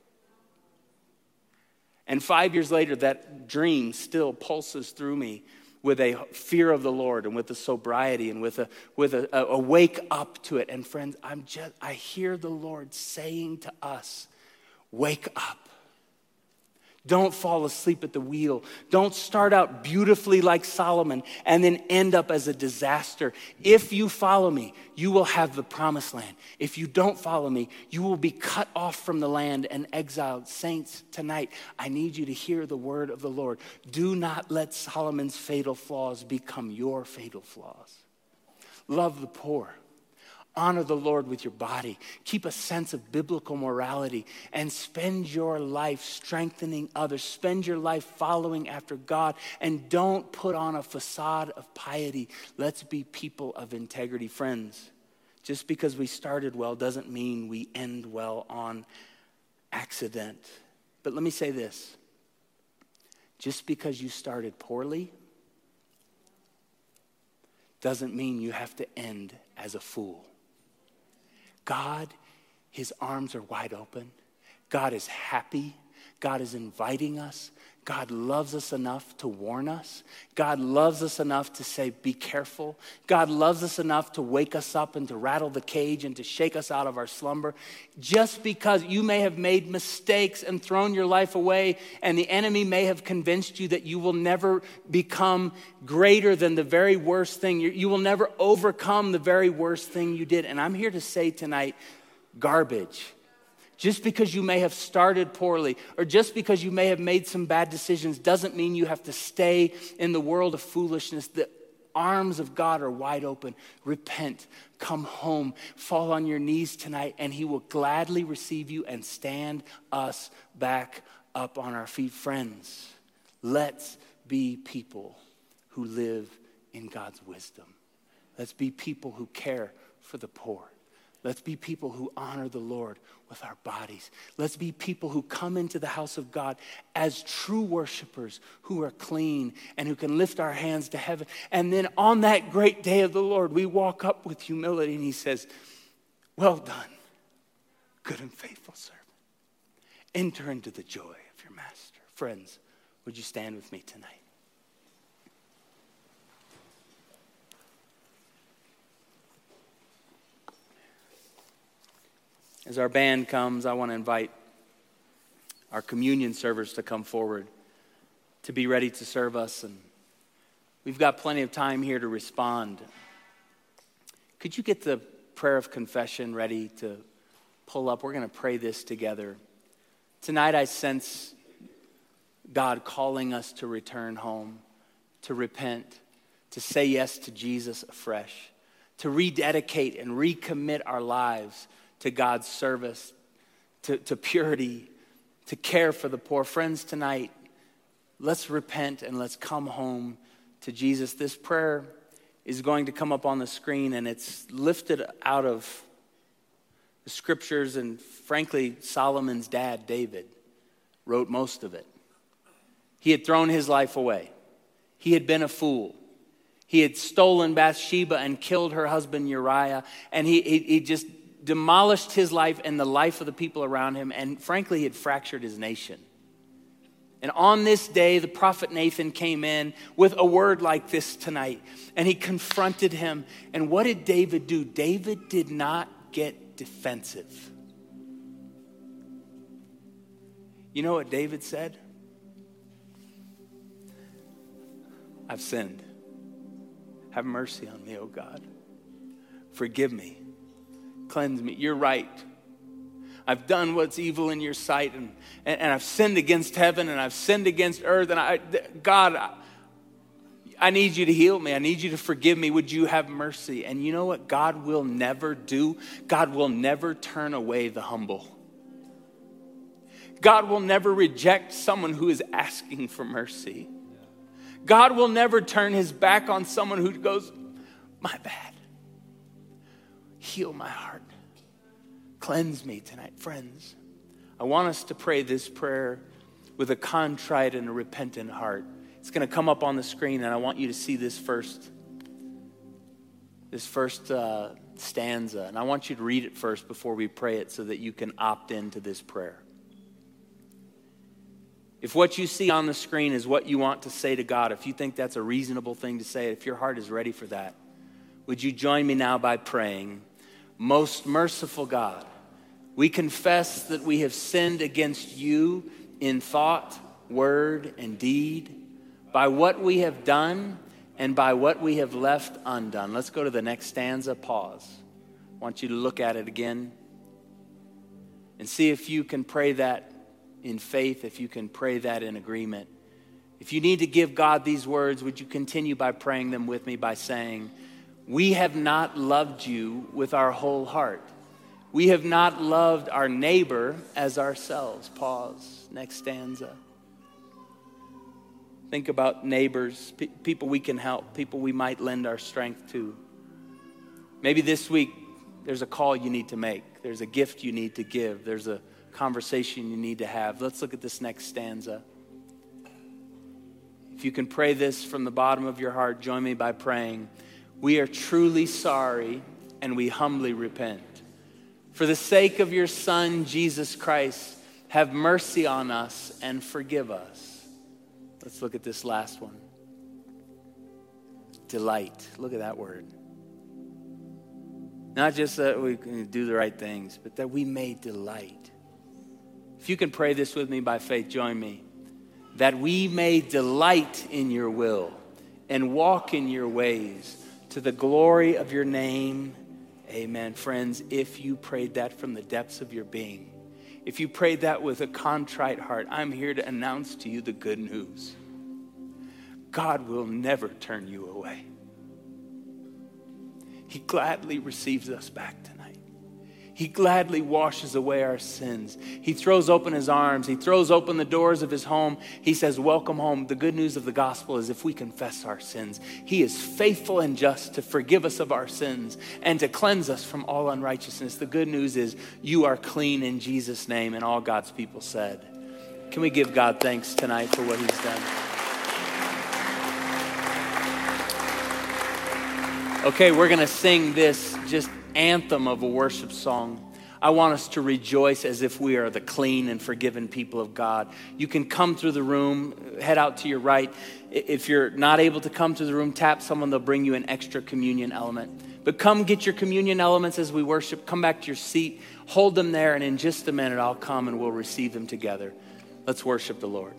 And five years later, that dream still pulses through me with a fear of the Lord and with a sobriety and with a with a, a, wake up to it. And friends, I'm just I hear the Lord saying to us, wake up. Don't fall asleep at the wheel. Don't start out beautifully like Solomon and then end up as a disaster. If you follow me, you will have the promised land. If you don't follow me, you will be cut off from the land and exiled. Saints, tonight, I need you to hear the word of the Lord. Do not let Solomon's fatal flaws become your fatal flaws. Love the poor Honor the Lord with your body. Keep a sense of biblical morality and spend your life strengthening others. Spend your life following after God and don't put on a facade of piety. Let's be people of integrity. Friends, just because we started well doesn't mean we end well on accident. But let me say this just because you started poorly doesn't mean you have to end as a fool. God, his arms are wide open. God is happy. God is inviting us. God loves us enough to warn us. God loves us enough to say, be careful. God loves us enough to wake us up and to rattle the cage and to shake us out of our slumber. Just because you may have made mistakes and thrown your life away, and the enemy may have convinced you that you will never become greater than the very worst thing, you will never overcome the very worst thing you did. And I'm here to say tonight garbage just because you may have started poorly or just because you may have made some bad decisions doesn't mean you have to stay in the world of foolishness. The arms of God are wide open. Repent, come home, fall on your knees tonight, and He will gladly receive you and stand us back up on our feet. Friends, let's be people who live in God's wisdom. Let's be people who care for the poor. Let's be people who honor the Lord with our bodies. Let's be people who come into the house of God as true worshipers who are clean and who can lift our hands to heaven. And then on that great day of the Lord, we walk up with humility and He says, Well done, good and faithful servant. Enter into the joy of your master. Friends, would you stand with me tonight? As our band comes, I want to invite our communion servers to come forward to be ready to serve us. And we've got plenty of time here to respond. Could you get the prayer of confession ready to pull up? We're going to pray this together. Tonight, I sense God calling us to return home, to repent, to say yes to Jesus afresh, to rededicate and recommit our lives to God's service, to, to purity, to care for the poor. Friends, tonight, let's repent and let's come home to Jesus. This prayer is going to come up on the screen, and it's lifted out of the scriptures, and frankly, Solomon's dad, David, wrote most of it. He had thrown his life away, he had been a fool. He had stolen Bathsheba and killed her husband Uriah, and he, he, he just demolished his life and the life of the people around him, and frankly, he had fractured his nation. And on this day, the prophet Nathan came in with a word like this tonight, and he confronted him. And what did David do? David did not get defensive. You know what David said? I've sinned. Have mercy on me, O God. Forgive me cleanse me. You're right. I've done what's evil in your sight, and, and, and I've sinned against heaven, and I've sinned against earth. And I, God, I, I need you to heal me. I need you to forgive me. Would you have mercy? And you know what God will never do? God will never turn away the humble. God will never reject someone who is asking for mercy. God will never turn his back on someone who goes, My bad. Heal my heart. Cleanse me tonight, friends. I want us to pray this prayer with a contrite and a repentant heart. It's going to come up on the screen, and I want you to see this first. This first uh, stanza, and I want you to read it first before we pray it so that you can opt into this prayer. If what you see on the screen is what you want to say to God, if you think that's a reasonable thing to say, if your heart is ready for that, would you join me now by praying? Most merciful God, we confess that we have sinned against you in thought, word, and deed, by what we have done and by what we have left undone. Let's go to the next stanza. Pause. I want you to look at it again and see if you can pray that in faith, if you can pray that in agreement. If you need to give God these words, would you continue by praying them with me by saying, we have not loved you with our whole heart. We have not loved our neighbor as ourselves. Pause. Next stanza. Think about neighbors, pe- people we can help, people we might lend our strength to. Maybe this week there's a call you need to make, there's a gift you need to give, there's a conversation you need to have. Let's look at this next stanza. If you can pray this from the bottom of your heart, join me by praying. We are truly sorry and we humbly repent. For the sake of your Son, Jesus Christ, have mercy on us and forgive us. Let's look at this last one. Delight. Look at that word. Not just that we do the right things, but that we may delight. If you can pray this with me by faith, join me. That we may delight in your will and walk in your ways to the glory of your name. Amen. Friends, if you prayed that from the depths of your being, if you prayed that with a contrite heart, I'm here to announce to you the good news. God will never turn you away. He gladly receives us back tonight. He gladly washes away our sins. He throws open his arms. He throws open the doors of his home. He says, Welcome home. The good news of the gospel is if we confess our sins, he is faithful and just to forgive us of our sins and to cleanse us from all unrighteousness. The good news is you are clean in Jesus' name, and all God's people said. Can we give God thanks tonight for what he's done? Okay, we're going to sing this just anthem of a worship song. I want us to rejoice as if we are the clean and forgiven people of God. You can come through the room, head out to your right. If you're not able to come to the room, tap someone, they'll bring you an extra communion element. But come get your communion elements as we worship. Come back to your seat, hold them there, and in just a minute, I'll come and we'll receive them together. Let's worship the Lord.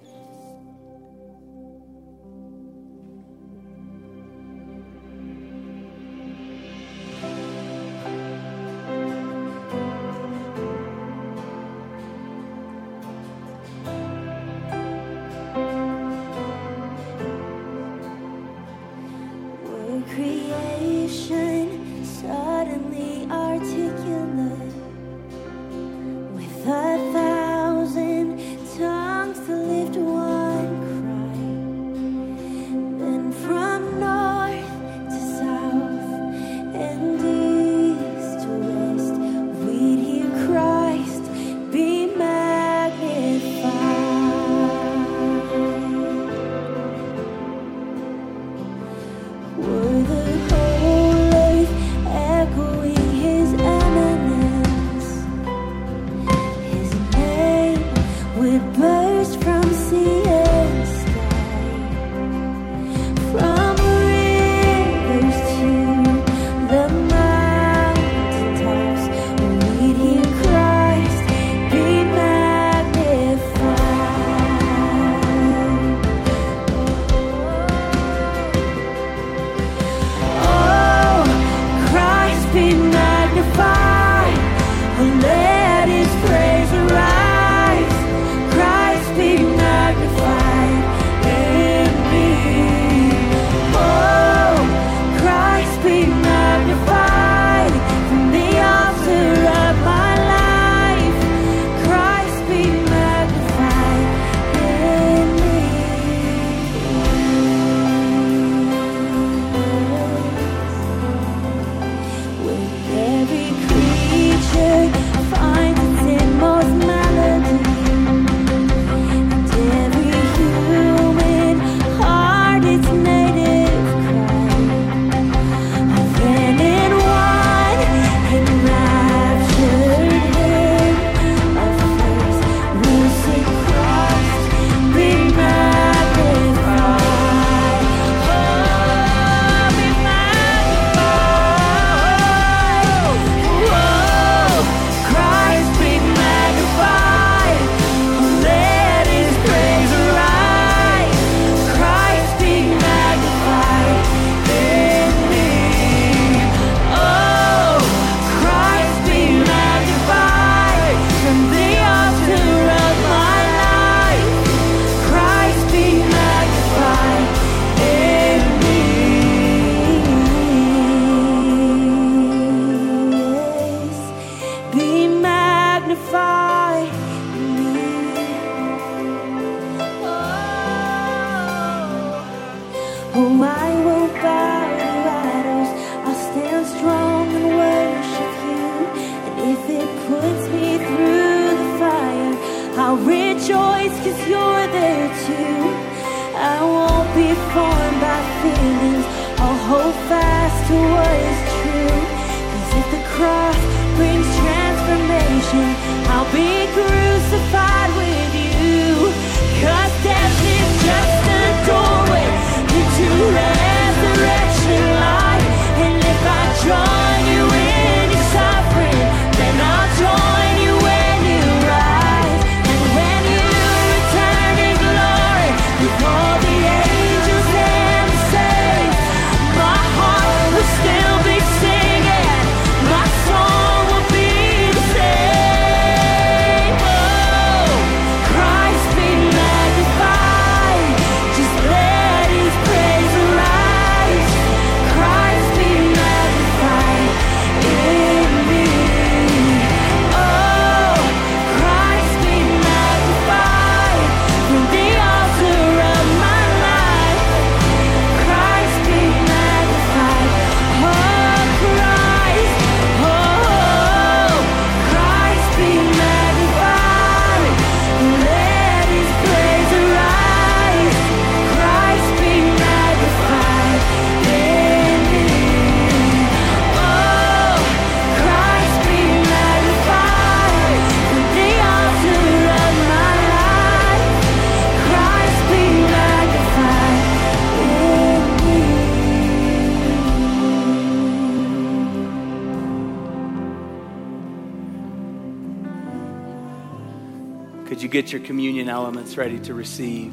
Your communion elements ready to receive?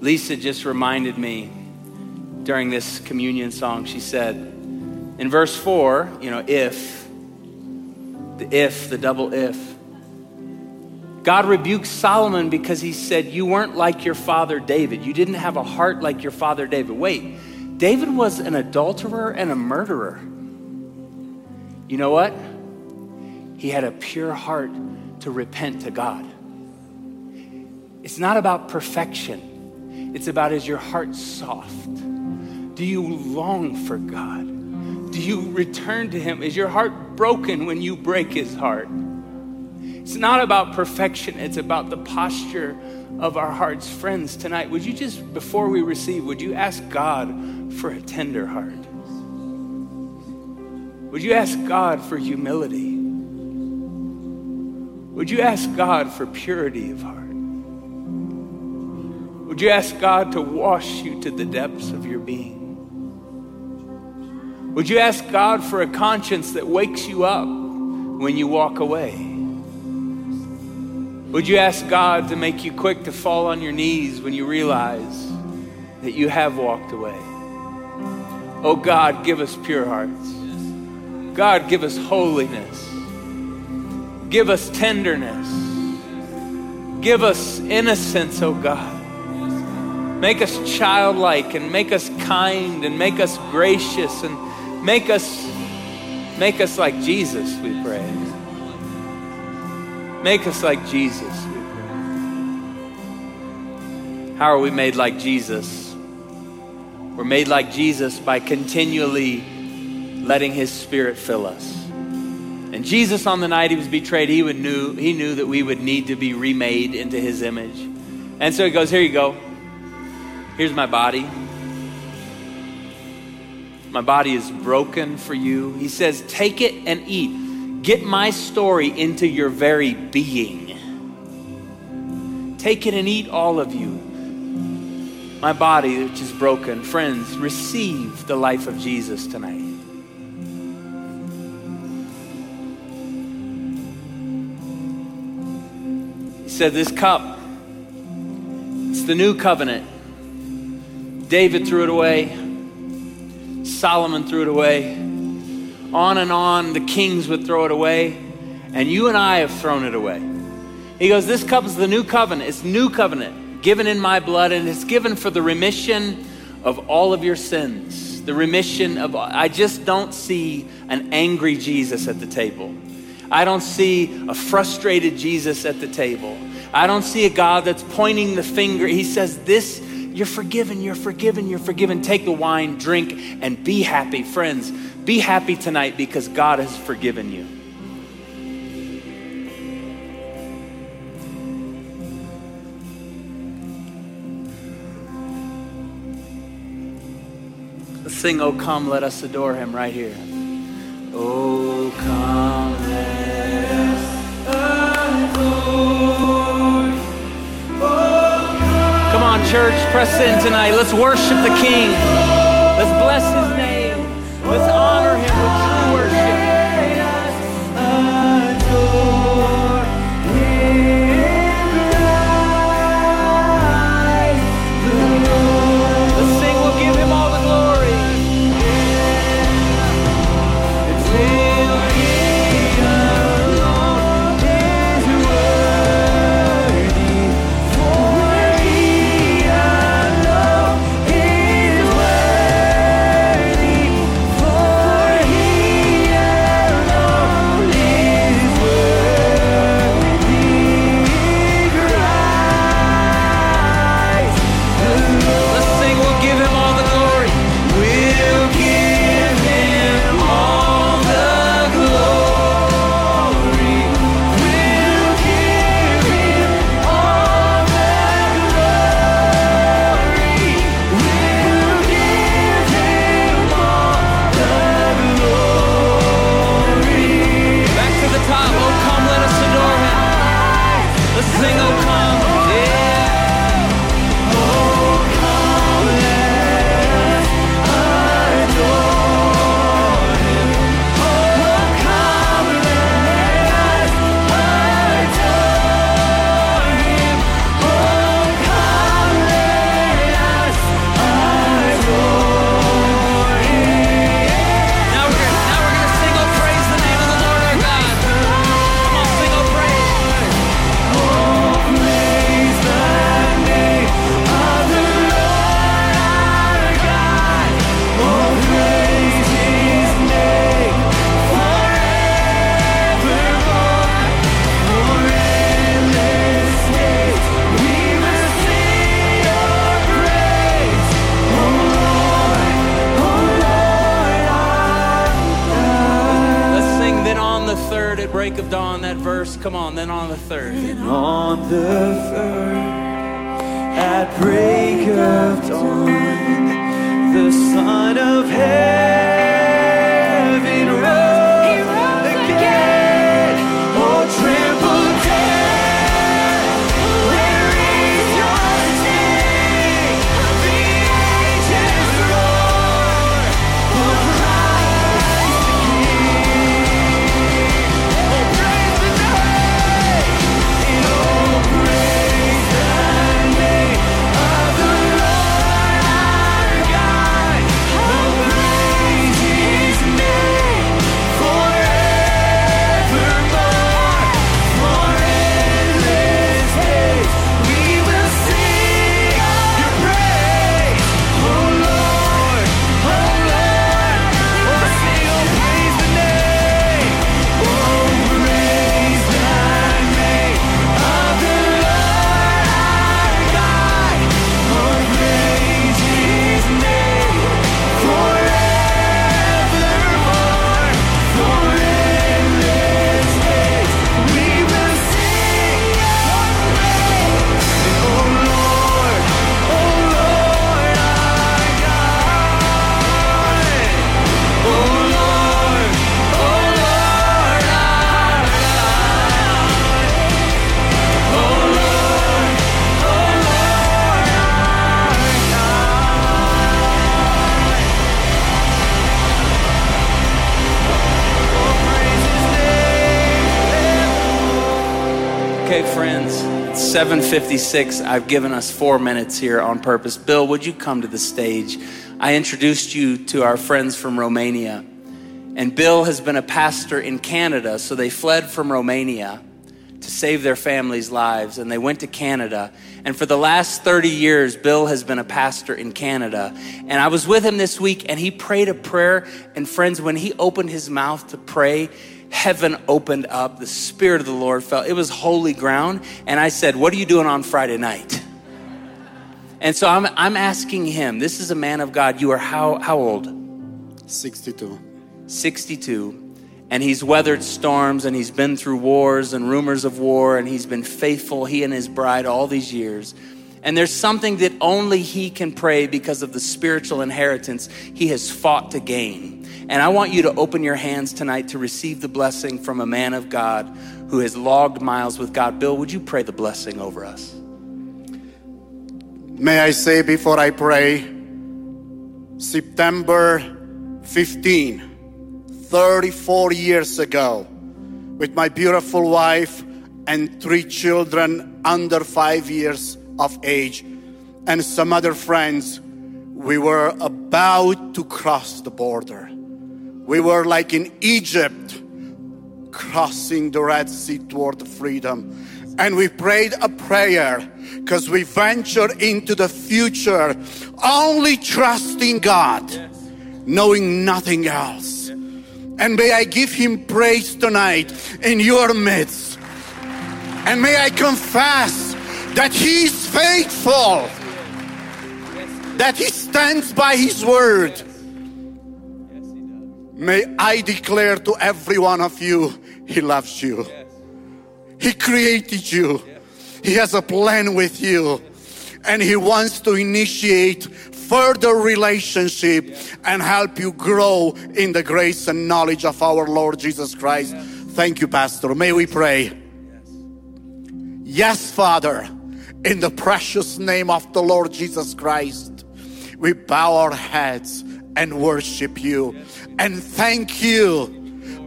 Lisa just reminded me during this communion song, she said, in verse 4, you know, if, the if, the double if, God rebuked Solomon because he said, You weren't like your father David. You didn't have a heart like your father David. Wait, David was an adulterer and a murderer. You know what? He had a pure heart to repent to God. It's not about perfection, it's about is your heart soft? Do you long for God? Do you return to Him? Is your heart broken when you break His heart? It's not about perfection, it's about the posture of our hearts. Friends, tonight, would you just, before we receive, would you ask God for a tender heart? Would you ask God for humility? Would you ask God for purity of heart? Would you ask God to wash you to the depths of your being? Would you ask God for a conscience that wakes you up when you walk away? Would you ask God to make you quick to fall on your knees when you realize that you have walked away? Oh God, give us pure hearts. God, give us holiness. Give us tenderness. Give us innocence, oh God. Make us childlike and make us kind and make us gracious and make us make us like Jesus, we pray. Make us like Jesus, we pray. How are we made like Jesus? We're made like Jesus by continually letting his spirit fill us. And Jesus on the night he was betrayed, he would knew he knew that we would need to be remade into his image. And so he goes, "Here you go. Here's my body. My body is broken for you." He says, "Take it and eat." Get my story into your very being. Take it and eat all of you. My body, which is broken. Friends, receive the life of Jesus tonight. He said, This cup, it's the new covenant. David threw it away, Solomon threw it away on and on. The kings would throw it away, and you and I have thrown it away. He goes, This cup is the new covenant. It's new covenant given in my blood, and it's given for the remission of all of your sins. The remission of, I just don't see an angry Jesus at the table. I don't see a frustrated Jesus at the table. I don't see a God that's pointing the finger. He says, This, you're forgiven, you're forgiven, you're forgiven. Take the wine, drink, and be happy. Friends, be happy tonight because God has forgiven you. Sing, Oh Come, Let Us Adore Him right here. Oh Come, let come on, church, press in tonight. Let's worship the King. Let's bless His name. Let's honor him 756. I've given us four minutes here on purpose. Bill, would you come to the stage? I introduced you to our friends from Romania. And Bill has been a pastor in Canada, so they fled from Romania to save their families' lives, and they went to Canada. And for the last 30 years, Bill has been a pastor in Canada. And I was with him this week, and he prayed a prayer. And friends, when he opened his mouth to pray, heaven opened up. The Spirit of the Lord fell. It was holy ground. And I said, What are you doing on Friday night? And so I'm, I'm asking him, this is a man of God. You are how, how old? 62. 62 and he's weathered storms and he's been through wars and rumors of war and he's been faithful he and his bride all these years and there's something that only he can pray because of the spiritual inheritance he has fought to gain and i want you to open your hands tonight to receive the blessing from a man of god who has logged miles with god bill would you pray the blessing over us May I say before I pray, September 15, 34 years ago, with my beautiful wife and three children under five years of age, and some other friends, we were about to cross the border. We were like in Egypt, crossing the Red Sea toward freedom. And we prayed a prayer because we ventured into the future only trusting God, knowing nothing else. And may I give Him praise tonight in your midst. And may I confess that He is faithful, that He stands by His word. May I declare to every one of you, He loves you. He created you. He has a plan with you. And He wants to initiate further relationship and help you grow in the grace and knowledge of our Lord Jesus Christ. Thank you, Pastor. May we pray. Yes, Father, in the precious name of the Lord Jesus Christ, we bow our heads and worship you and thank you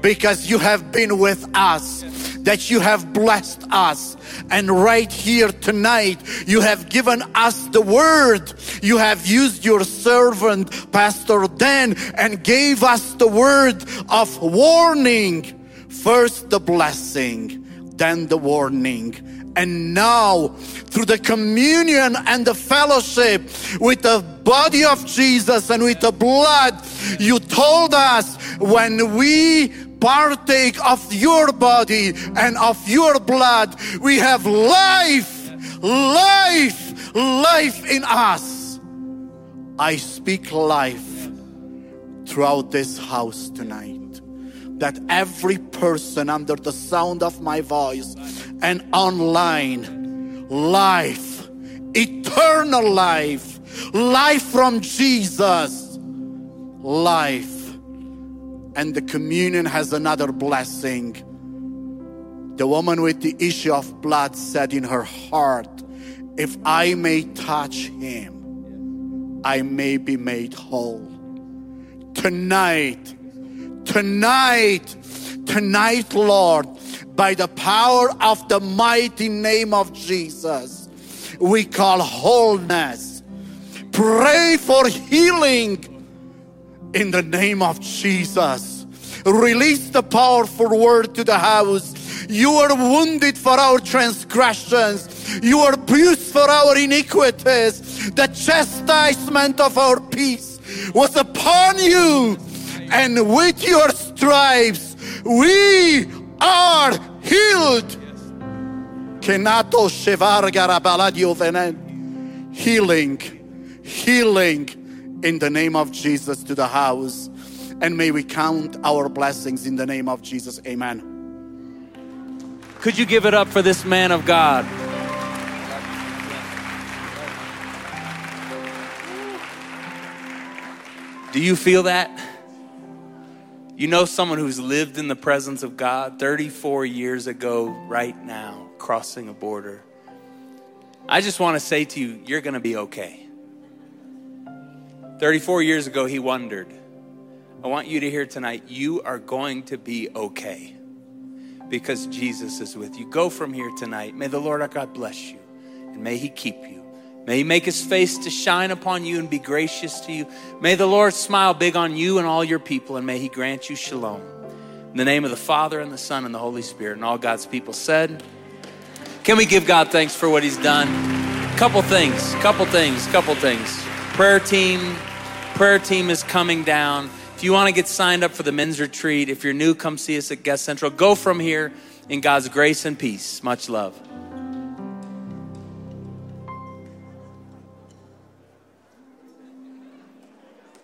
because you have been with us, that you have blessed us. And right here tonight, you have given us the word. You have used your servant, Pastor Dan, and gave us the word of warning. First the blessing, then the warning. And now, through the communion and the fellowship with the body of Jesus and with the blood, you told us when we partake of your body and of your blood, we have life, life, life in us. I speak life throughout this house tonight. That every person under the sound of my voice and online life, eternal life, life from Jesus, life. And the communion has another blessing. The woman with the issue of blood said in her heart, If I may touch him, I may be made whole. Tonight, tonight, tonight, Lord, by the power of the mighty name of Jesus, we call wholeness. Pray for healing in the name of Jesus. Release the powerful word to the house. You are wounded for our transgressions. You are bruised for our iniquities. The chastisement of our peace was upon you. And with your stripes, we are healed. Kenato. Healing, healing in the name of Jesus to the house. And may we count our blessings in the name of Jesus. Amen. Could you give it up for this man of God? Do you feel that? You know someone who's lived in the presence of God 34 years ago, right now, crossing a border. I just want to say to you, you're going to be okay. 34 years ago, he wondered. I want you to hear tonight, you are going to be okay because Jesus is with you. Go from here tonight. May the Lord our God bless you and may he keep you. May he make his face to shine upon you and be gracious to you. May the Lord smile big on you and all your people and may he grant you shalom. In the name of the Father and the Son and the Holy Spirit and all God's people said, can we give God thanks for what he's done? Couple things, couple things, couple things. Prayer team, prayer team is coming down. If you want to get signed up for the men's retreat, if you're new, come see us at Guest Central. Go from here in God's grace and peace. Much love.